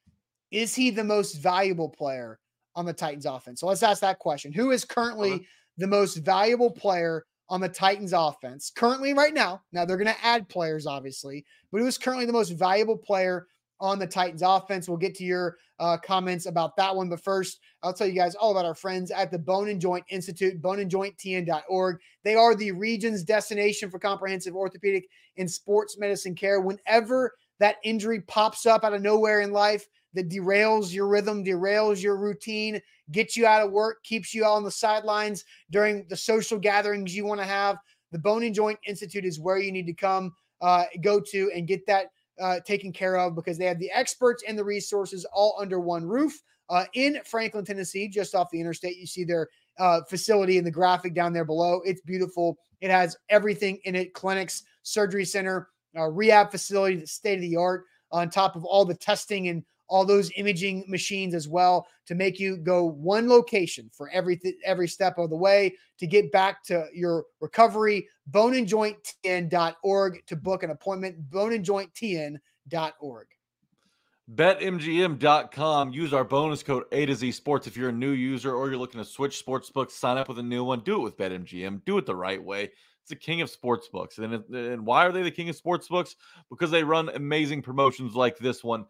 Is he the most valuable player on the Titans offense? So let's ask that question. Who is currently uh-huh. the most valuable player on the Titans offense currently right now? Now they're going to add players, obviously, but who is currently the most valuable player on the Titans offense. We'll get to your uh, comments about that one. But first, I'll tell you guys all about our friends at the Bone and Joint Institute, boneandjointtn.org. They are the region's destination for comprehensive orthopedic and sports medicine care. Whenever that injury pops up out of nowhere in life that derails your rhythm, derails your routine, gets you out of work, keeps you on the sidelines during the social gatherings you want to have, the Bone and Joint Institute is where you need to come, uh, go to, and get that uh, taken care of because they have the experts and the resources all under one roof. Uh, in Franklin, Tennessee, just off the interstate, you see their uh, facility in the graphic down there below. It's beautiful. It has everything in it clinics, surgery center, uh, rehab facility, state of the art, on top of all the testing and all those imaging machines as well to make you go one location for every every step of the way to get back to your recovery. boneandjointtn.org to book an appointment. boneandjointtn.org betmgm.com use our bonus code a to z sports if you're a new user or you're looking to switch sports books sign up with a new one do it with betmgm do it the right way. It's the king of sports books. And, and why are they the king of sports books? Because they run amazing promotions like this one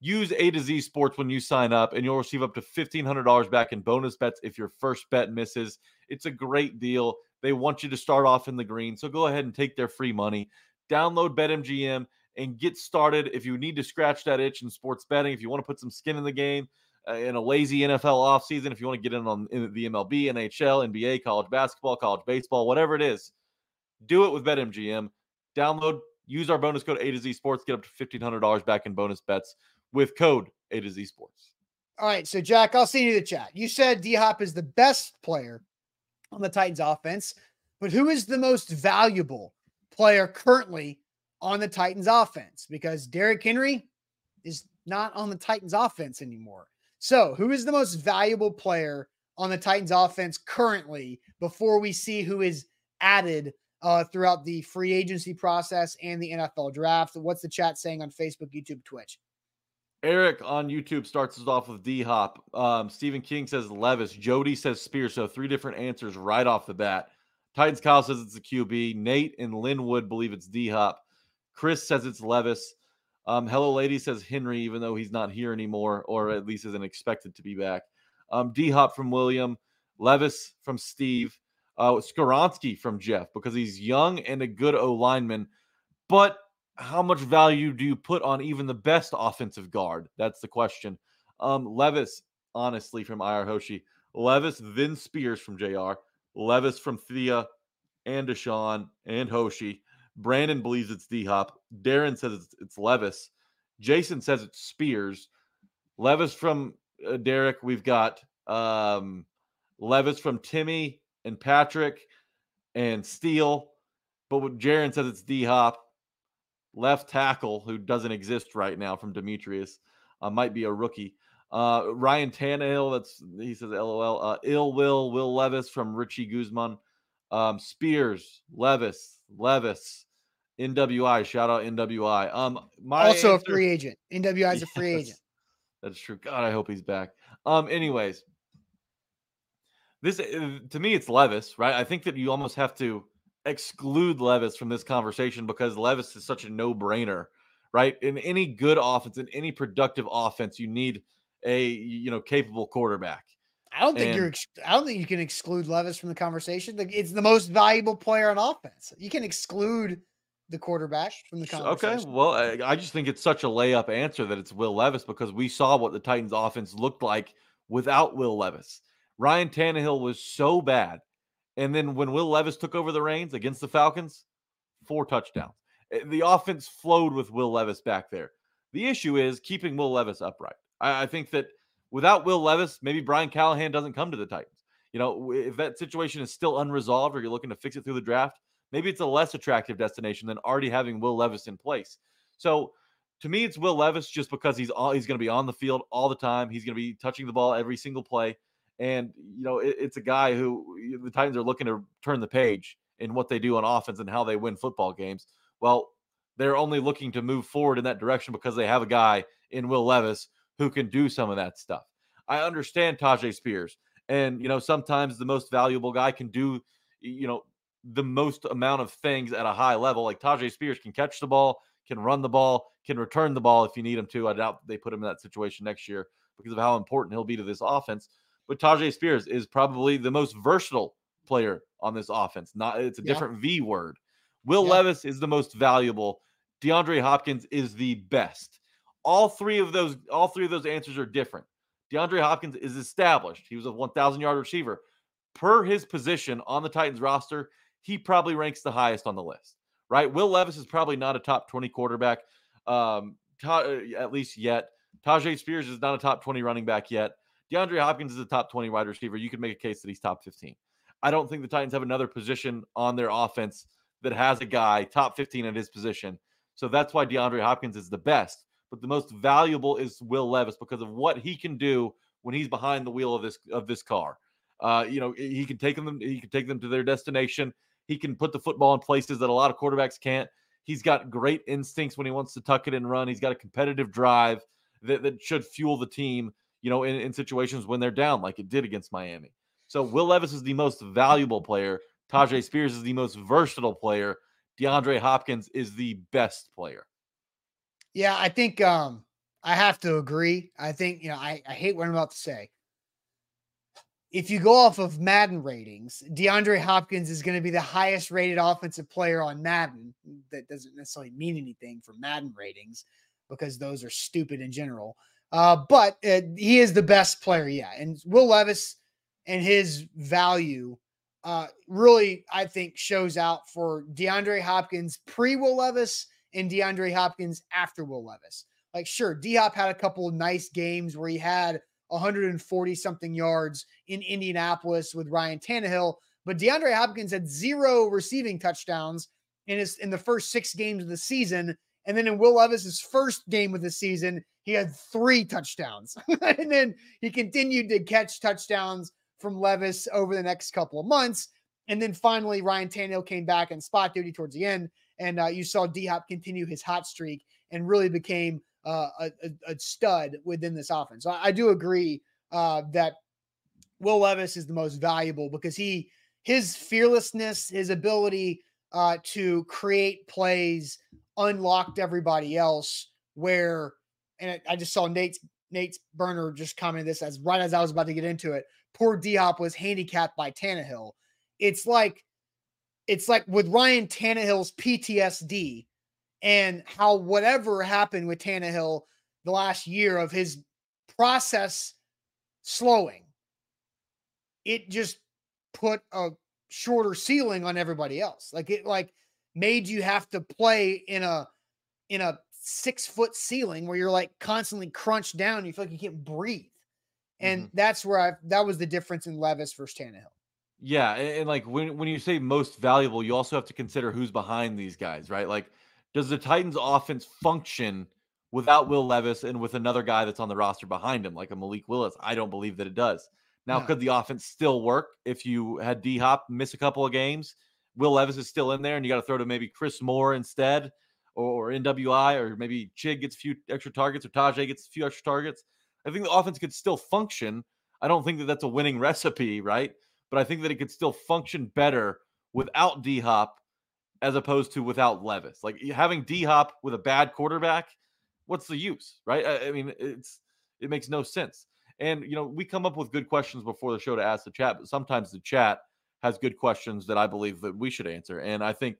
Use A to Z Sports when you sign up, and you'll receive up to $1,500 back in bonus bets if your first bet misses. It's a great deal. They want you to start off in the green. So go ahead and take their free money. Download BetMGM and get started. If you need to scratch that itch in sports betting, if you want to put some skin in the game uh, in a lazy NFL offseason, if you want to get in on in the MLB, NHL, NBA, college basketball, college baseball, whatever it is, do it with BetMGM. Download, use our bonus code A to Z Sports, get up to $1,500 back in bonus bets with code A to Z Sports. All right. So, Jack, I'll see you in the chat. You said D Hop is the best player on the Titans offense, but who is the most valuable player currently on the Titans offense? Because Derrick Henry is not on the Titans offense anymore. So, who is the most valuable player on the Titans offense currently before we see who is added uh, throughout the free agency process and the NFL draft? What's the chat saying on Facebook, YouTube, Twitch? Eric on YouTube starts us off with D Hop. Um, Stephen King says Levis. Jody says Spears. So three different answers right off the bat. Titans Kyle says it's a QB. Nate and Linwood believe it's D Hop. Chris says it's Levis. Um, Hello Lady says Henry, even though he's not here anymore, or at least isn't expected to be back. Um, D Hop from William. Levis from Steve. Uh, Skoronski from Jeff because he's young and a good O lineman. But how much value do you put on even the best offensive guard? That's the question. Um, Levis, honestly, from IR Hoshi. Levis, then Spears from JR. Levis from Thea and Deshaun and Hoshi. Brandon believes it's D Hop. Darren says it's, it's, Levis. Jason says it's Spears. Levis from uh, Derek. We've got um, Levis from Timmy and Patrick and Steele. But what Jaron says it's D Hop left tackle who doesn't exist right now from Demetrius. Uh, might be a rookie. Uh, Ryan Tannehill, that's he says LOL. Uh, Ill Will, Will Levis from Richie Guzman. Um, Spears, Levis, Levis, NWI. Shout out NWI. Um, my also answer, a free agent. NWI is yes, a free agent. That's true. God, I hope he's back. Um, anyways, this uh, to me it's Levis, right? I think that you almost have to exclude Levis from this conversation because Levis is such a no brainer, right? In any good offense, in any productive offense, you need a you know capable quarterback. I don't think and, you're. I don't think you can exclude Levis from the conversation. It's the most valuable player on offense. You can exclude the quarterback from the conversation. Okay, well, I, I just think it's such a layup answer that it's Will Levis because we saw what the Titans' offense looked like without Will Levis. Ryan Tannehill was so bad and then when Will Levis took over the reins against the Falcons, four touchdowns. Eh, the offense flowed with Will Levis back there. The issue is keeping Will Levis upright. I, I think that without Will Levis, maybe Brian Callahan doesn't come to the Titans. You know, if that situation is still unresolved or you're looking to fix it through the draft, maybe it's a less attractive destination than already having Will Levis in place. So to me, it's Will Levis just because he's all he's going to be on the field all the time. He's going to be touching the ball every single play, and you know it, it's a guy who the Titans are looking to turn the page in what they do on offense and how they win football games. Well, they're only looking to move forward in that direction because they have a guy in Will Levis who can do some of that stuff. I understand Tyjae Spears, and you know sometimes the most valuable guy can do you know the most amount of things at a high level. Like Tyjae Spears can catch the ball, can run the ball, can return the ball if you need him to. I doubt they put him in that situation next year because of how important he'll be to this offense. But Tyjae Spears is probably the most versatile player on this offense. Not it's a yeah. different V word. Will yeah. Levis is the most valuable. DeAndre Hopkins is the best. All three of those, all three of those answers are different. DeAndre Hopkins is established. He was a 1,000 yard receiver. Per his position on the Titans roster, he probably ranks the highest on the list, right? Will Levis is probably not a top 20 quarterback, um, uh, at least yet. Tyjae Spears is not a top 20 running back yet. DeAndre Hopkins is a top 20 wide receiver. You could make a case that he's top 15. I don't think the Titans have another position on their offense that has a guy top 15 at his position. So that's why DeAndre Hopkins is the best. But the most valuable is Will Levis because of what he can do when he's behind the wheel of this of this car. Uh, you know, he can take them he can take them to their destination. He can put the football in places that a lot of quarterbacks can't. He's got great instincts when he wants to tuck it and run. He's got a competitive drive that, that should fuel the team, you know, in, in situations when they're down, like it did against Miami. So Will Levis is the most valuable player. Tyjae Spears is the most versatile player. DeAndre Hopkins is the best player. Yeah, I think um I have to agree. I think, you know, I, I hate what I'm about to say. If you go off of Madden ratings, DeAndre Hopkins is going to be the highest rated offensive player on Madden. That doesn't necessarily mean anything for Madden ratings because those are stupid in general. Uh, but uh, he is the best player, yeah. And Will Levis and his value uh, really, I think, shows out for DeAndre Hopkins pre Will Levis and DeAndre Hopkins after Will Levis. Like, sure, D Hop had a couple nice games where he had 140 something yards in Indianapolis with Ryan Tannehill, but DeAndre Hopkins had zero receiving touchdowns in his in the first six games of the season. And then in Will Levis's first game of the season, he had three touchdowns. and then he continued to catch touchdowns from Levis over the next couple of months. And then finally, Ryan Tannehill came back in spot duty towards the end. And uh, you saw D Hop continue his hot streak and really became uh, a, a, stud within this offense. So I, I do agree uh, that Will Levis is the most valuable because he, his fearlessness, his ability uh, to create plays unlocked everybody else. Where, and I just saw Nate's Nate's burner just commented this as right as I was about to get into it poor D Hop was handicapped by Tannehill. It's like it's like with Ryan Tannehill's PTSD and how whatever happened with Tannehill the last year of his process slowing, it just put a shorter ceiling on everybody else. Like it like made you have to play in a in a six foot ceiling where you're like constantly crunched down. You feel like you can't breathe. And mm-hmm. that's where I that was the difference in Levis versus Tannehill. Yeah, and, and, like when when you say most valuable, you also have to consider who's behind these guys, right? Like, does the Titans' offense function without Will Levis and with another guy that's on the roster behind him, like a Malik Willis? I don't believe that it does. Now, could the offense still work if you had D Hop miss a couple of games? Will Levis is still in there, and you got to throw to maybe Chris Moore instead, or, or NWI, or maybe Chig gets a few extra targets, or Tyjae gets a few extra targets. I think the offense could still function. I don't think that that's a winning recipe, right? But I think that it could still function better without D Hop as opposed to without Levis. Like having D Hop with a bad quarterback, what's the use, right? I, I, mean, it's it makes no sense. And you know, we come up with good questions before the show to ask the chat, but sometimes the chat has good questions that I believe that we should answer. And I think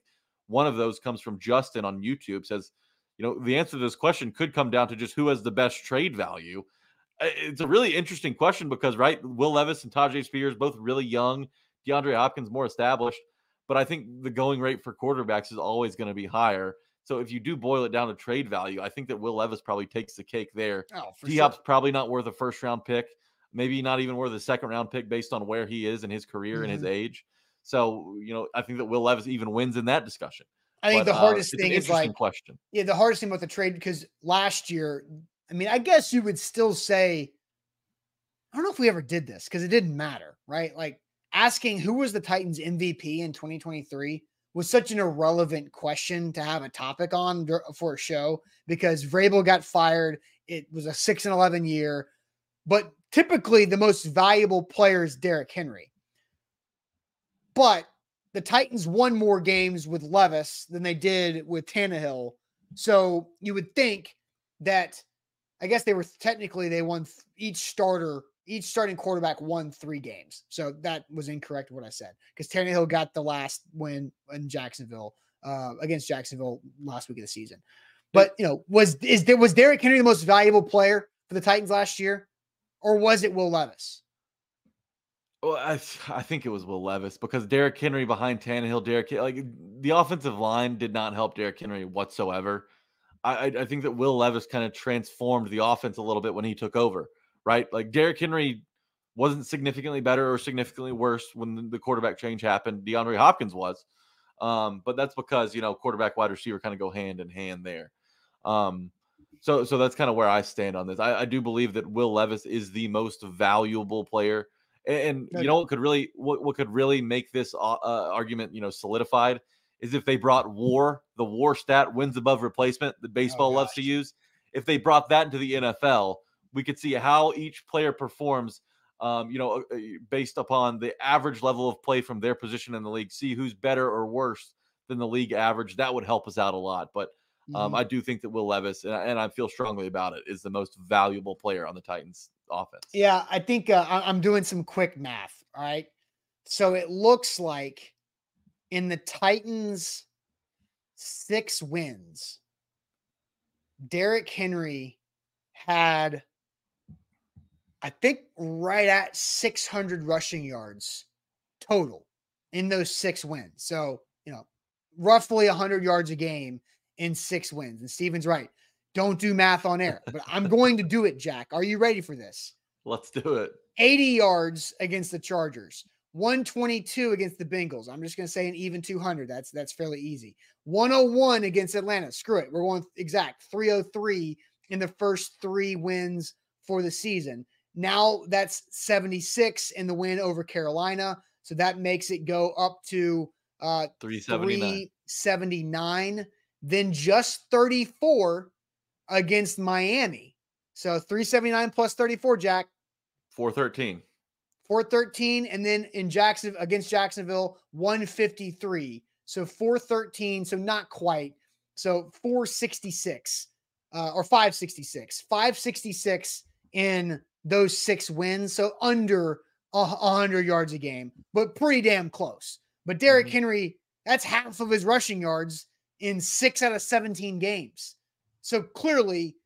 one of those comes from Justin on YouTube says, you know, the answer to this question could come down to just who has the best trade value it's a really interesting question because right, Will Levis and Tyjae Spears both really young, DeAndre Hopkins more established, but I think the going rate for quarterbacks is always going to be higher. So if you do boil it down to trade value, I think that Will Levis probably takes the cake there. Oh, D Hop's sure. probably not worth a first round pick, maybe not even worth a second round pick based on where he is in his career mm-hmm. and his mm-hmm. age. So, you know, I think that Will Levis even wins in that discussion. I think But, the uh, hardest thing is like, question. yeah, the hardest thing about the trade because last year, I mean, I guess you would still say, I don't know if we ever did this because it didn't matter, right? Like asking who was the Titans MVP in 2023 was such an irrelevant question to have a topic on for a show because Vrabel got fired. It was a six and 11 year, but typically the most valuable player is Derrick Henry. But the Titans won more games with Levis than they did with Tannehill. So you would think that I guess they were technically they won each starter, each starting quarterback won three games. So that was incorrect what I said because Tannehill got the last win in Jacksonville uh, against Jacksonville last week of the season. But you know, was is there was Derrick Henry the most valuable player for the Titans last year, or was it Will Levis? Well, I, I think it was Will Levis because Derrick Henry behind Tannehill, Derrick like the offensive line did not help Derrick Henry whatsoever. I, I, think that Will Levis kind of transformed the offense a little bit when he took over, right? Like Derrick Henry wasn't significantly better or significantly worse when the quarterback change happened. DeAndre Hopkins was, um, but that's because you know quarterback wide receiver kind of go hand in hand there. Um, so so that's kind of where I stand on this. I, I do believe that Will Levis is the most valuable player and, No you know what could really what, what could really make this uh, uh, argument you know solidified is if they brought war the war stat wins above replacement that baseball loves to use. If they brought that into the nfl we could see how each player performs um, you know uh, uh, based upon the average level of play from their position in the league see who's better or worse than the league average. That would help us out a lot but um, Mhm. i do think that will levis and I, and I feel strongly about it is the most valuable player on the titans offense Yeah, I think uh, I'm doing some quick math. All right. So it looks like in the Titans' six wins, Derrick Henry had, I think, right at 600 rushing yards total in those six wins. So, you know, roughly 100 yards a game in six wins. And Steven's right. Don't do math on air, but I'm going to do it, Jack. Are you ready for this? let's do it 80 yards against the Chargers, 122 against the Bengals. I'm just going to say an even 200. That's that's fairly easy. 101 against Atlanta. Screw it. We're going exact 303 in the first 3 wins for the season. Now that's 76 in the win over Carolina, so that makes it go up to uh 379 379, then just 34 against Miami. So 379 plus 34, Jack. 413 413 and then in Jackson against Jacksonville 153 so 413 so not quite so 466 uh, or 566 566 in those six wins so under a 100 yards a game but pretty damn close but Derrick Mhm. Henry that's half of his rushing yards in 6 out of 17 games so clearly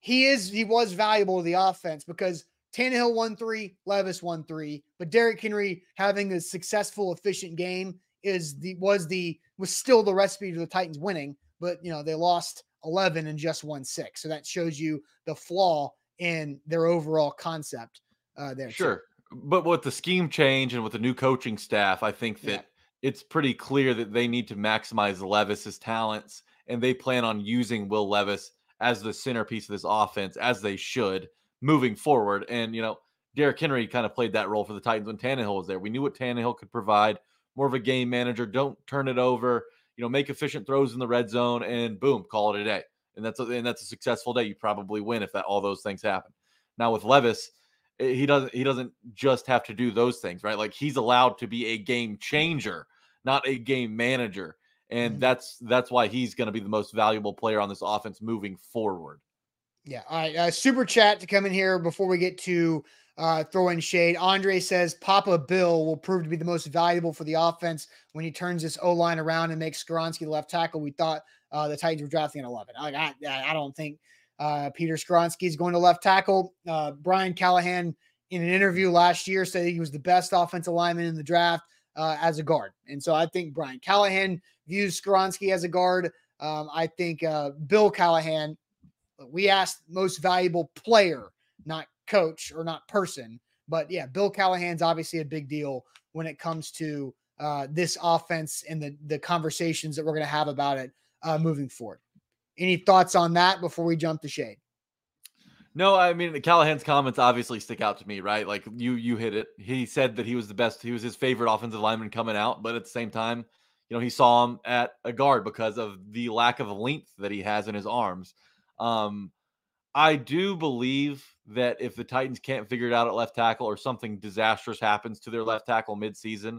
he is he was valuable to the offense because Tannehill won three, Levis won three, but Derrick Henry having a successful, efficient game is the was the was still the recipe to the Titans winning, but you know they lost 11 and just won six, so that shows you the flaw in their overall concept uh, there. too. Sure. But with the scheme change and with the new coaching staff, I think that Yeah. It's pretty clear that they need to maximize Levis's talents and they plan on using Will Levis as the centerpiece of this offense as they should moving forward. And you know, Derrick Henry kind of played that role for the Titans when Tannehill was there. We knew what Tannehill could provide, more of a game manager, don't turn it over, you know, make efficient throws in the red zone and boom, call it a day. And that's a, and that's a successful day. You probably win if that all those things happen. Now with Levis, eh, he doesn't he doesn't just have to do those things, right? Like he's allowed to be a game changer, not a game manager. And Mhm. that's that's why he's going to be the most valuable player on this offense moving forward. Yeah. All right. Uh, super chat to come in here before we get to uh, throwing shade. Andre says Papa Bill will prove to be the most valuable for the offense when he turns this O line around and makes Skoronski the left tackle. We thought uh, the Titans were drafting at 11. Like, I, I I don't think uh, Peter Skoronski is going to left tackle. Uh, Brian Callahan in an interview last year said he was the best offensive lineman in the draft uh, as a guard. And so I think Brian Callahan views Skoronski as a guard. Um, I think uh, Bill Callahan we asked most valuable player, not coach or not person. But yeah, Bill Callahan's obviously a big deal when it comes to uh, this offense and the the conversations that we're going to have about it uh, moving forward. Any thoughts on that before we jump to shade? No, I mean Callahan's comments obviously stick out to me, right? Like you you hit it. He said that he was the best, he was his favorite offensive lineman coming out, but at the same time, you know, he saw him at a guard because of the lack of length that he has in his arms. Um, I do believe that if the Titans can't figure it out at left tackle or something disastrous happens to their left tackle midseason,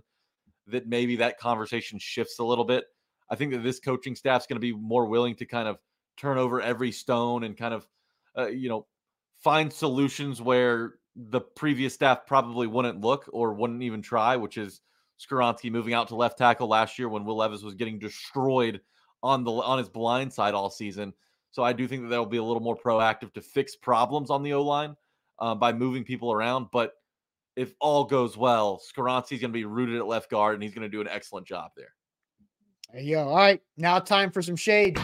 that maybe that conversation shifts a little bit. I think that this coaching staff's going to be more willing to kind of turn over every stone and kind of, uh, you know, find solutions where the previous staff probably wouldn't look or wouldn't even try, which is Skoronski moving out to left tackle last year when Will Levis was getting destroyed on the on his blind side all season. So I do think that they'll be a little more proactive to fix problems on the O line uh, by moving people around. But if all goes well, Skoronski's going to be rooted at left guard, and he's going to do an excellent job there. There you go. All right, now time for some shade.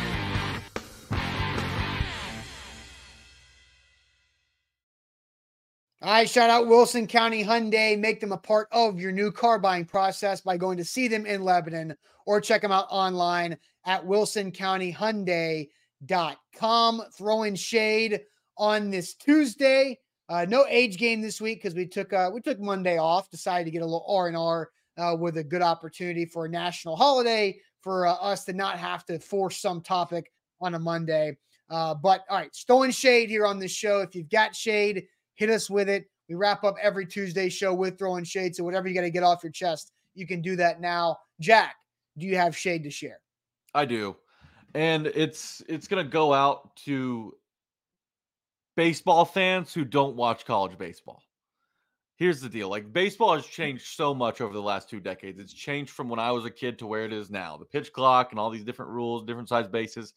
Right, shout out Wilson County Hyundai. Make them a part of your new car buying process by going to see them in Lebanon or check them out online at wilsoncountyhyundai.com. Throwing shade on this Tuesday. Uh, no age game this week because we took uh, we took Monday off. Decided to get a little R and R uh, with a good opportunity for a national holiday for uh, us to not have to force some topic on a Monday. Uh, but all right, throwing shade here on this show. If you've got shade hit us with it. We wrap up every Tuesday show with throwing shade. So whatever you got to get off your chest, you can do that now. Jack, do you have shade to share? I do. And it's it's to go out to baseball fans who don't watch college baseball. Here's the deal. Like baseball has changed so much over the last two decades. It's changed from when I was a kid to where it is now. The pitch clock and all these different rules, different size bases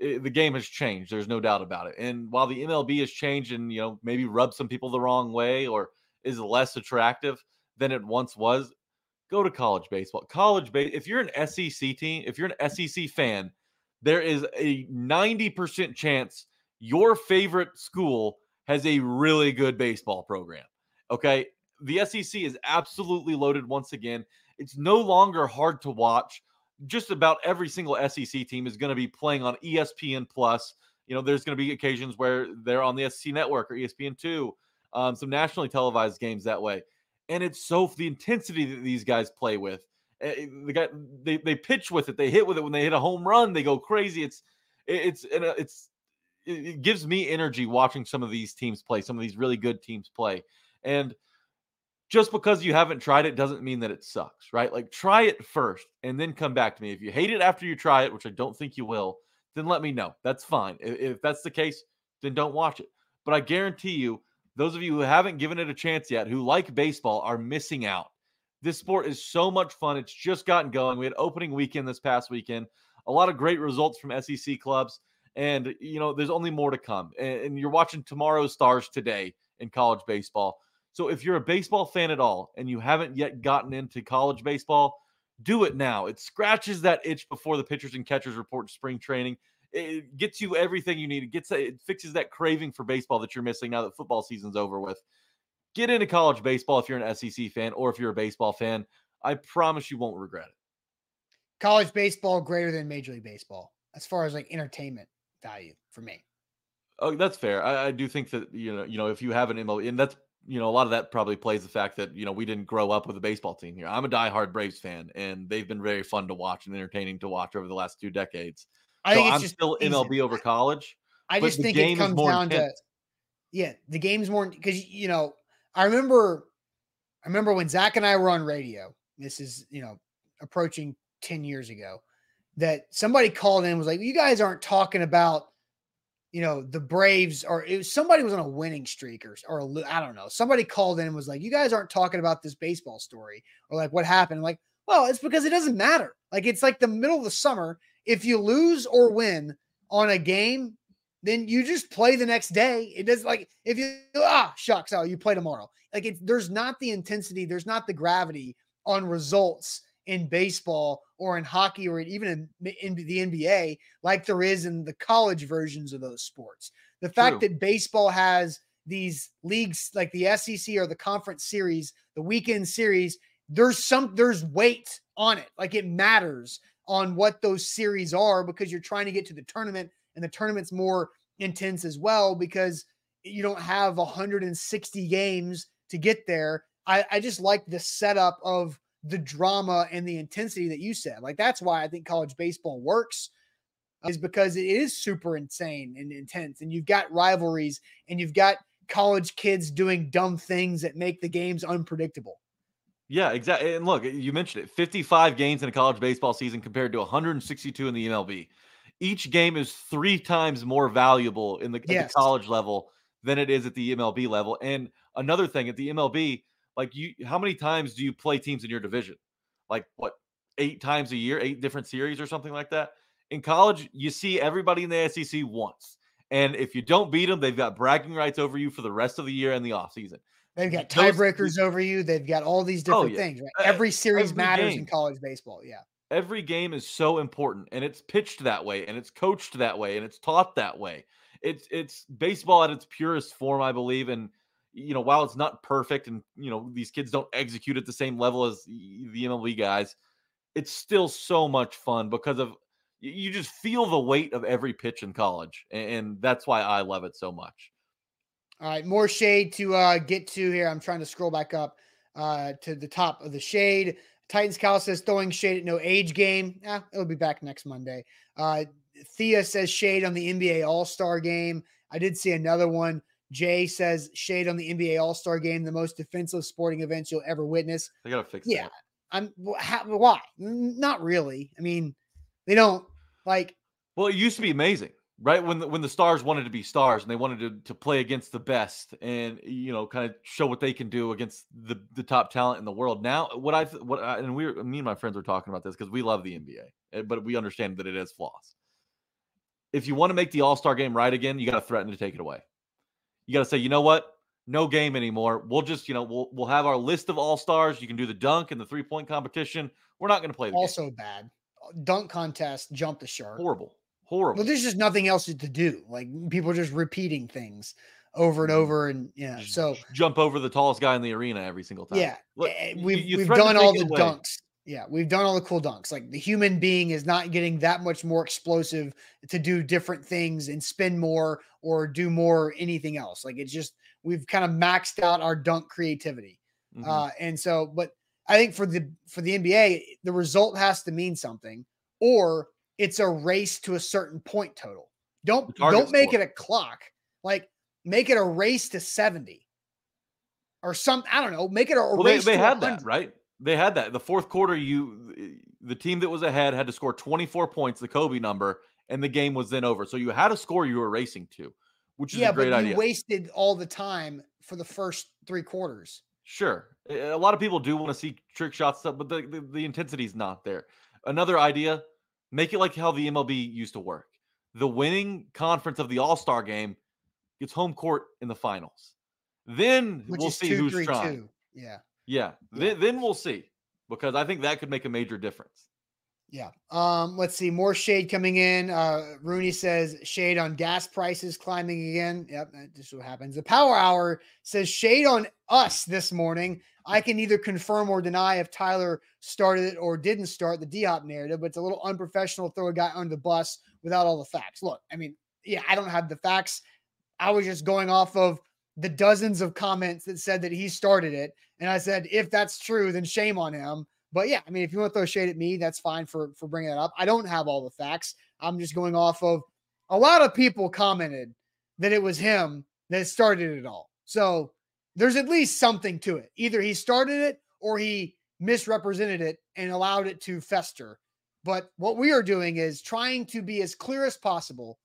it, the game has changed. There's no doubt about it. And while the MLB has changed and you know maybe rubbed some people the wrong way or is less attractive than it once was, go to college baseball. College base. If you're an SEC team, if you're an SEC fan, there is a 90% chance your favorite school has a really good baseball program. Okay. The SEC is absolutely loaded once again. It's no longer hard to watch just about every single SEC team is going to be playing on ESPN Plus. You know, there's going to be occasions where they're on the SEC network or ESPN2, um, some nationally televised games that way. And it's so the intensity that these guys play with. Uh, the guy they, they pitch with it, they hit with it when they hit a home run, they go crazy. It's it's it's it gives me energy watching some of these teams play, some of these really good teams play. And just because you haven't tried it doesn't mean that it sucks, right? Like try it first and then come back to me. If you hate it after you try it, which I don't think you will, then let me know. That's fine. If that's the case, then don't watch it. But I guarantee you, those of you who haven't given it a chance yet, who like baseball, are missing out. This sport is so much fun. It's just gotten going. We had opening weekend this past weekend. A lot of great results from SEC clubs. And, you know, there's only more to come. And you're watching tomorrow's stars today in college baseball. So if you're a baseball fan at all and you haven't yet gotten into college baseball, do it now. It scratches that itch before the pitchers and catchers report to spring training. It gets you everything you need. It gets it fixes that craving for baseball that you're missing now that football season's over with. Get into college baseball if you're an SEC fan or if you're a baseball fan. I promise you won't regret it. College baseball greater than Major League Baseball as far as like entertainment value for me. Oh, that's fair. I, I do think that you know, you know, if you have an MLB, and that's you know, a lot of that probably plays the fact that, you know, we didn't grow up with a baseball team here. I'm a diehard Braves fan, and they've been very fun to watch and entertaining to watch over the last two decades. I think so I'm still MLB over college. I just think it comes down intense. to, yeah, the game's more because, you know, I remember, I remember when Zach and I were on radio, this is, you know, approaching 10 years ago, that somebody called in was like, you guys aren't talking about you know, the Braves or it was, somebody was on a winning streak or, or I don't know. Somebody called in and was like, you guys aren't talking about this baseball story or like what happened. I'm like, well, it's because it doesn't matter. Like it's like the middle of the summer. If you lose or win on a game, then you just play the next day. It does like if you ah shucks, oh, you play tomorrow. Like it's there's not the intensity, there's not the gravity on results in baseball or in hockey or even in, in, the NBA like there is in the college versions of those sports. The fact True. that baseball has these leagues like the SEC or the conference series, the weekend series, there's some there's weight on it. Like it matters on what those series are because you're trying to get to the tournament and the tournament's more intense as well because you don't have 160 games to get there. I, I just like the setup of the drama and the intensity that you said. Like that's why I think college baseball works uh, is because it is super insane and intense and you've got rivalries and you've got college kids doing dumb things that make the games unpredictable. Yeah, exactly. And look, you mentioned it 55 games in a college baseball season compared to 162 in the MLB. Each game is three times more valuable in the, yes. the college level than it is at the MLB level. And another thing at the MLB, like you, how many times do you play teams in your division? Like what, eight times a year, eight different series or something like that? In college, you see everybody in the SEC once. And if you don't beat them, they've got bragging rights over you for the rest of the year and the offseason. They've got tiebreakers over you. They've got all these oh, different oh, yeah. things. Right? Every series Every matters game. in college baseball. Yeah. Every game is so important and it's pitched that way and it's coached that way and it's taught that way. It's it's baseball at its purest form, I believe. And you know, while it's not perfect and you know, these kids don't execute at the same level as the MLB guys, it's still so much fun because of you just feel the weight of every pitch in college. And that's why I love it so much. All right, more shade to uh, get to here. I'm trying to scroll back up uh, to the top of the shade. Titans Cal says throwing shade at no age game. Yeah, it'll be back next Monday. Uh, Thea says shade on the NBA All Star game. I did see another one. Jay says shade on the NBA All Star game, the most defensive sporting event you'll ever witness. They gotta fix. Yeah, that. I'm. How, why? Not really. I mean, they don't like. Well, it used to be amazing right when the, when the stars wanted to be stars and they wanted to, to play against the best and you know kind of show what they can do against the, the top talent in the world now what i what I, and we me and my friends were talking about this because we love the nba eh, but we understand that it has flaws if you want to make the all-star game right again you got to threaten to take it away you got to say you know what no game anymore we'll just you know we'll, we'll have our list of all-stars you can do the dunk and the three-point competition we're not going to play the also game. bad dunk contest jump the shark horrible Horrible. Well, there's just nothing else to do. Like people just repeating things over and mm-hmm. over, and yeah. So jump over the tallest guy in the arena every single time. Yeah, Look, eh, we've you, you we've done all the away. dunks. Yeah, we've done all the cool dunks. Like the human being is not getting that much more explosive to do different things and spin more or do more anything else. Like it's just we've kind of maxed out our dunk creativity. Mm-hmm. Uh, and so, but I think for the for the NBA, the result has to mean something, or it's a race to a certain point total. Don't don't make it a clock. Like make it a race to 70 or some I don't know, make it a well, race they, they had 100. that, right? They had that. The fourth quarter you the team that was ahead had to score 24 points, the Kobe number, and the game was then over. So you had a score you were racing to, which is yeah, a great but you wasted all the time for the first three quarters. Sure. A lot of people do want to see trick shots stuff, but the, the, the intensity is not there. Another idea Make it like how the MLB used to work. The winning conference of the All Star game gets home court in the finals. Then Which we'll see two, who's three, trying. Two. Yeah. Yeah. Yeah. Then, then we'll see because I think that could make a major difference. Yeah. Um, let's see. More shade coming in. Uh, Rooney says shade on gas prices climbing again. Yep, this is what happens. The Power Hour says shade on us this morning. I can either confirm or deny if Tyler started it or didn't start the D Hop narrative, but it's a little unprofessional to throw a guy under the bus without all the facts. Look, I mean, yeah, I don't have the facts. I was just going off of the dozens of comments that said that he started it. And I said, if that's true, then shame on him. But yeah, I mean, if you want to throw shade at me, that's fine for for bringing that up. I don't have all the facts. I'm just going off of a lot of people commented that it was him that started it all. So there's at least something to it. Either he started it or he misrepresented it and allowed it to fester. But what we are doing is trying to be as clear as possible.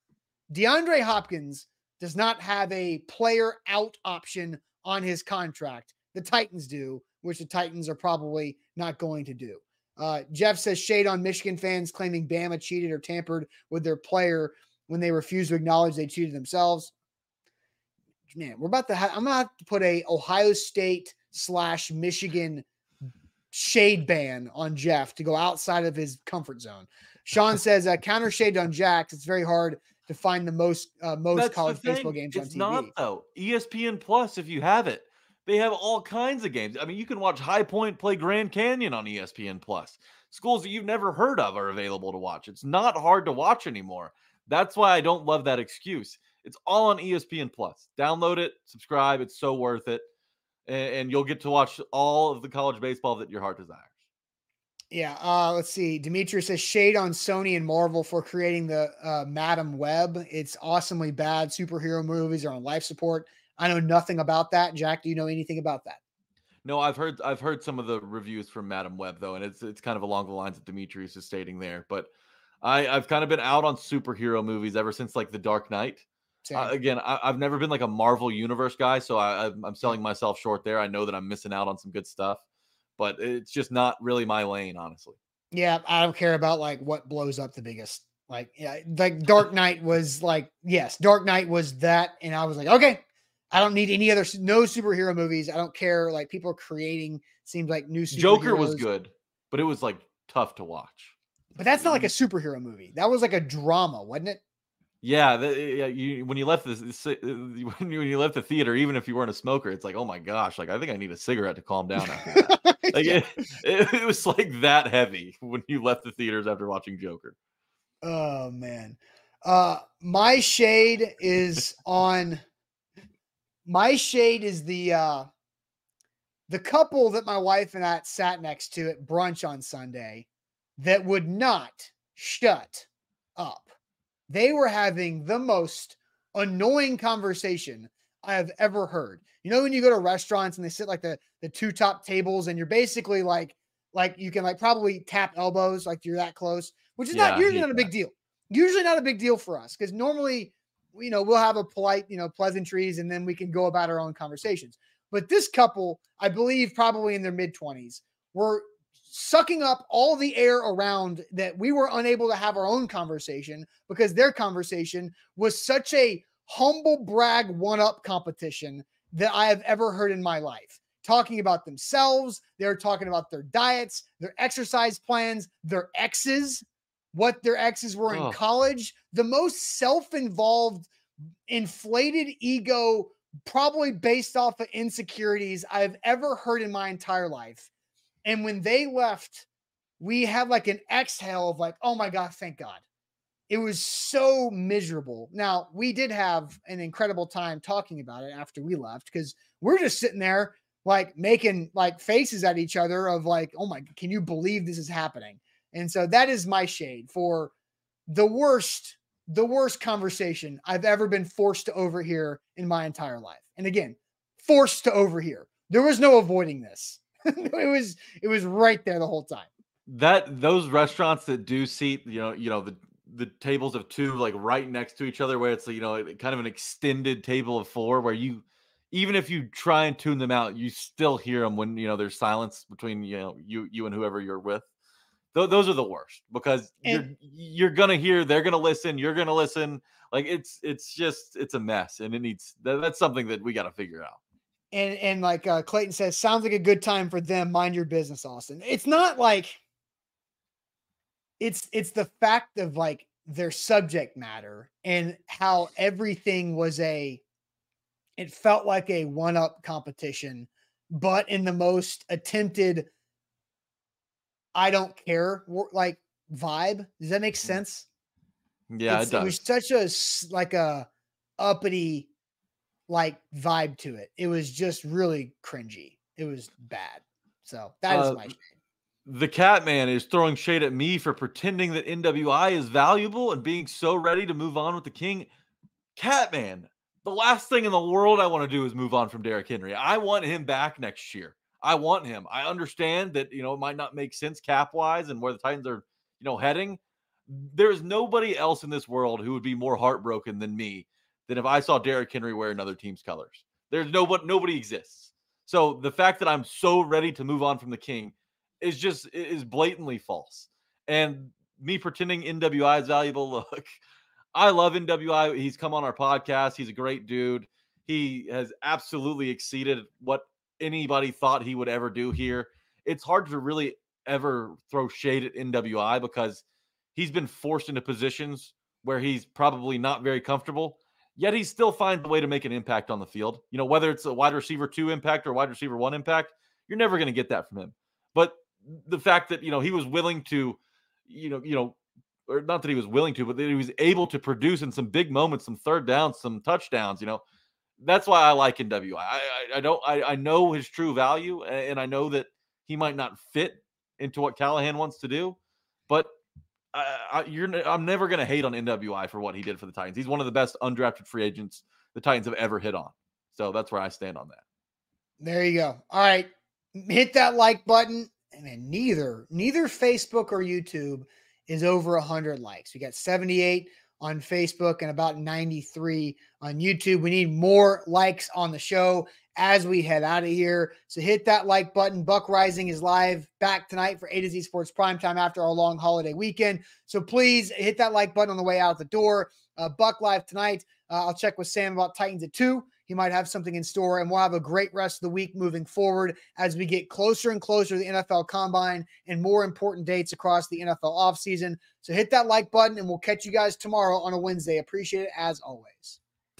DeAndre Hopkins does not have a player out option on his contract. The Titans do, which the Titans are probably not going to do. Uh, Jeff says shade on Michigan fans claiming Bama cheated or tampered with their player when they refuse to acknowledge they cheated themselves. Man, we're about to I'm gonna put a Ohio State slash Michigan shade ban on Jeff to go outside of his comfort zone. Sean says uh, counter shade on Jax. It's very hard to find the most uh, most That's college baseball games it's on TV. It's not though. ESPN Plus, if you have it, They have all kinds of games. I mean, you can watch High Point play Grand Canyon on ESPN Plus. Schools that you've never heard of are available to watch. It's not hard to watch anymore. That's why I don't love that excuse. It's all on ESPN Plus. Download it, subscribe. It's so worth it. And, and you'll get to watch all of the college baseball that your heart desires. Yeah. Uh, let's see. Dimitri says shade on Sony and Marvel for creating the uh, Madame Web. It's awesomely bad. Superhero movies are on life support. I know nothing about that. Jack, do you know anything about that? No, I've heard I've heard some of the reviews from Madame Web though, and it's it's kind of along the lines that Demetrius is stating there. But I I've kind of been out on superhero movies ever since like The Dark Knight. Uh, again, I, have never been like a Marvel Universe guy, so I, I'm selling myself short there. I know that I'm missing out on some good stuff, but it's just not really my lane, honestly. Yeah, I don't care about like what blows up the biggest. Like, yeah, like Dark Knight was like, yes, Dark Knight was that, and I was like, okay, I don't need any other no superhero movies. I don't care. Like people are creating seems like new Joker was good, but it was like tough to watch. But that's not like a mm-hmm. superhero movie. That was like a drama, wasn't it? Yeah, the, yeah. You when you left this when you, when you left the theater, even if you weren't a smoker, it's like, oh my gosh, like I think I need a cigarette to calm down. After that. like yeah. it, it was like that heavy when you left the theaters after watching Joker. Oh man, uh, my shade is on my shade is the uh the couple that my wife and I sat next to at brunch on Sunday that would not shut up. They were having the most annoying conversation I have ever heard. You know, when you go to restaurants and they sit like the the two top tables, and you're basically like like you can like probably tap elbows, like you're that close, which is yeah, not usually not a big deal. Usually not a big deal for us because normally you know, we'll have a polite, you know, pleasantries and then we can go about our own conversations. But this couple, I believe, probably in their mid 20s, were sucking up all the air around that we were unable to have our own conversation because their conversation was such a humble brag one up competition that I have ever heard in my life. Talking about themselves, they're talking about their diets, their exercise plans, their exes, what their exes were oh. in college. The most self involved, inflated ego, probably based off of insecurities I've ever heard in my entire life. And when they left, we had like an exhale of like, oh my God, thank God. It was so miserable. Now, we did have an incredible time talking about it after we left because we're just sitting there like making like faces at each other of like, oh my, can you believe this is happening? And so that is my shade for the worst, the worst conversation I've ever been forced to overhear in my entire life. And again, forced to overhear. There was no avoiding this. it was it was right there the whole time. That those restaurants that do seat, you know, you know, the the tables of two like right next to each other where it's you know kind of an extended table of four where you even if you try and tune them out you still hear them when you know there's silence between you know you you and whoever you're with th- those are the worst because and, you're you're gonna hear, they're gonna listen, you're gonna listen. Like it's it's just it's a mess, and it needs that, that's something that we got to figure out. And and like uh, Clayton says, sounds like a good time for them. Mind your business, Austin. It's not like it's it's the fact of like their subject matter and how everything was a it felt like a one up competition but in the most attempted I don't care like vibe. Does that make mm. sense? Yeah, it, does. it, was such a like a uppity like vibe to it. It was just really cringy. It was bad. So that is uh, my shade. The Catman is throwing shade at me for pretending that NWI is valuable and being so ready to move on with the King. Catman, the last thing in the world I want to do is move on from Derrick Henry. I want him back next year. I want him. I understand that, you know, it might not make sense cap wise and where the Titans are, you know, heading. There's nobody else in this world who would be more heartbroken than me than if I saw Derrick Henry wear another team's colors. There's no nobody, nobody exists. So the fact that I'm so ready to move on from the King is just is blatantly false. And me pretending NWI is valuable. Look, I love NWI. He's come on our podcast. He's a great dude. He has absolutely exceeded what anybody thought he would ever do here. It's hard to really ever throw shade at NWI because he's been forced into positions where he's probably not very comfortable. Yet he still finds a way to make an impact on the field. You know, whether it's a wide receiver two impact or wide receiver one impact, you're never going to get that from him. But the fact that you know he was willing to, you know, you know, or not that he was willing to, but that he was able to produce in some big moments, some third downs, some touchdowns. You know, that's why I like NWI. I I, I don't I, I know his true value, and I know that he might not fit into what Callahan wants to do, but I, I, I'm never going to hate on NWI for what he did for the Titans. He's one of the best undrafted free agents the Titans have ever hit on. So that's where I stand on that. There you go. All right, hit that like button. And neither neither Facebook or YouTube is over 100 likes. We got 78 on Facebook and about 93 on YouTube. We need more likes on the show as we head out of here. So hit that like button. Buck Reising is live back tonight for A to Z Sports Primetime after our long holiday weekend. So please hit that like button on the way out the door. Uh, Buck live tonight. Uh, I'll check with Sam about Titans at two. He might have something in store, and we'll have a great rest of the week moving forward as we get closer and closer to the NFL Combine and more important dates across the NFL offseason. So hit that like button, and we'll catch you guys tomorrow on a Wednesday. Appreciate it as always.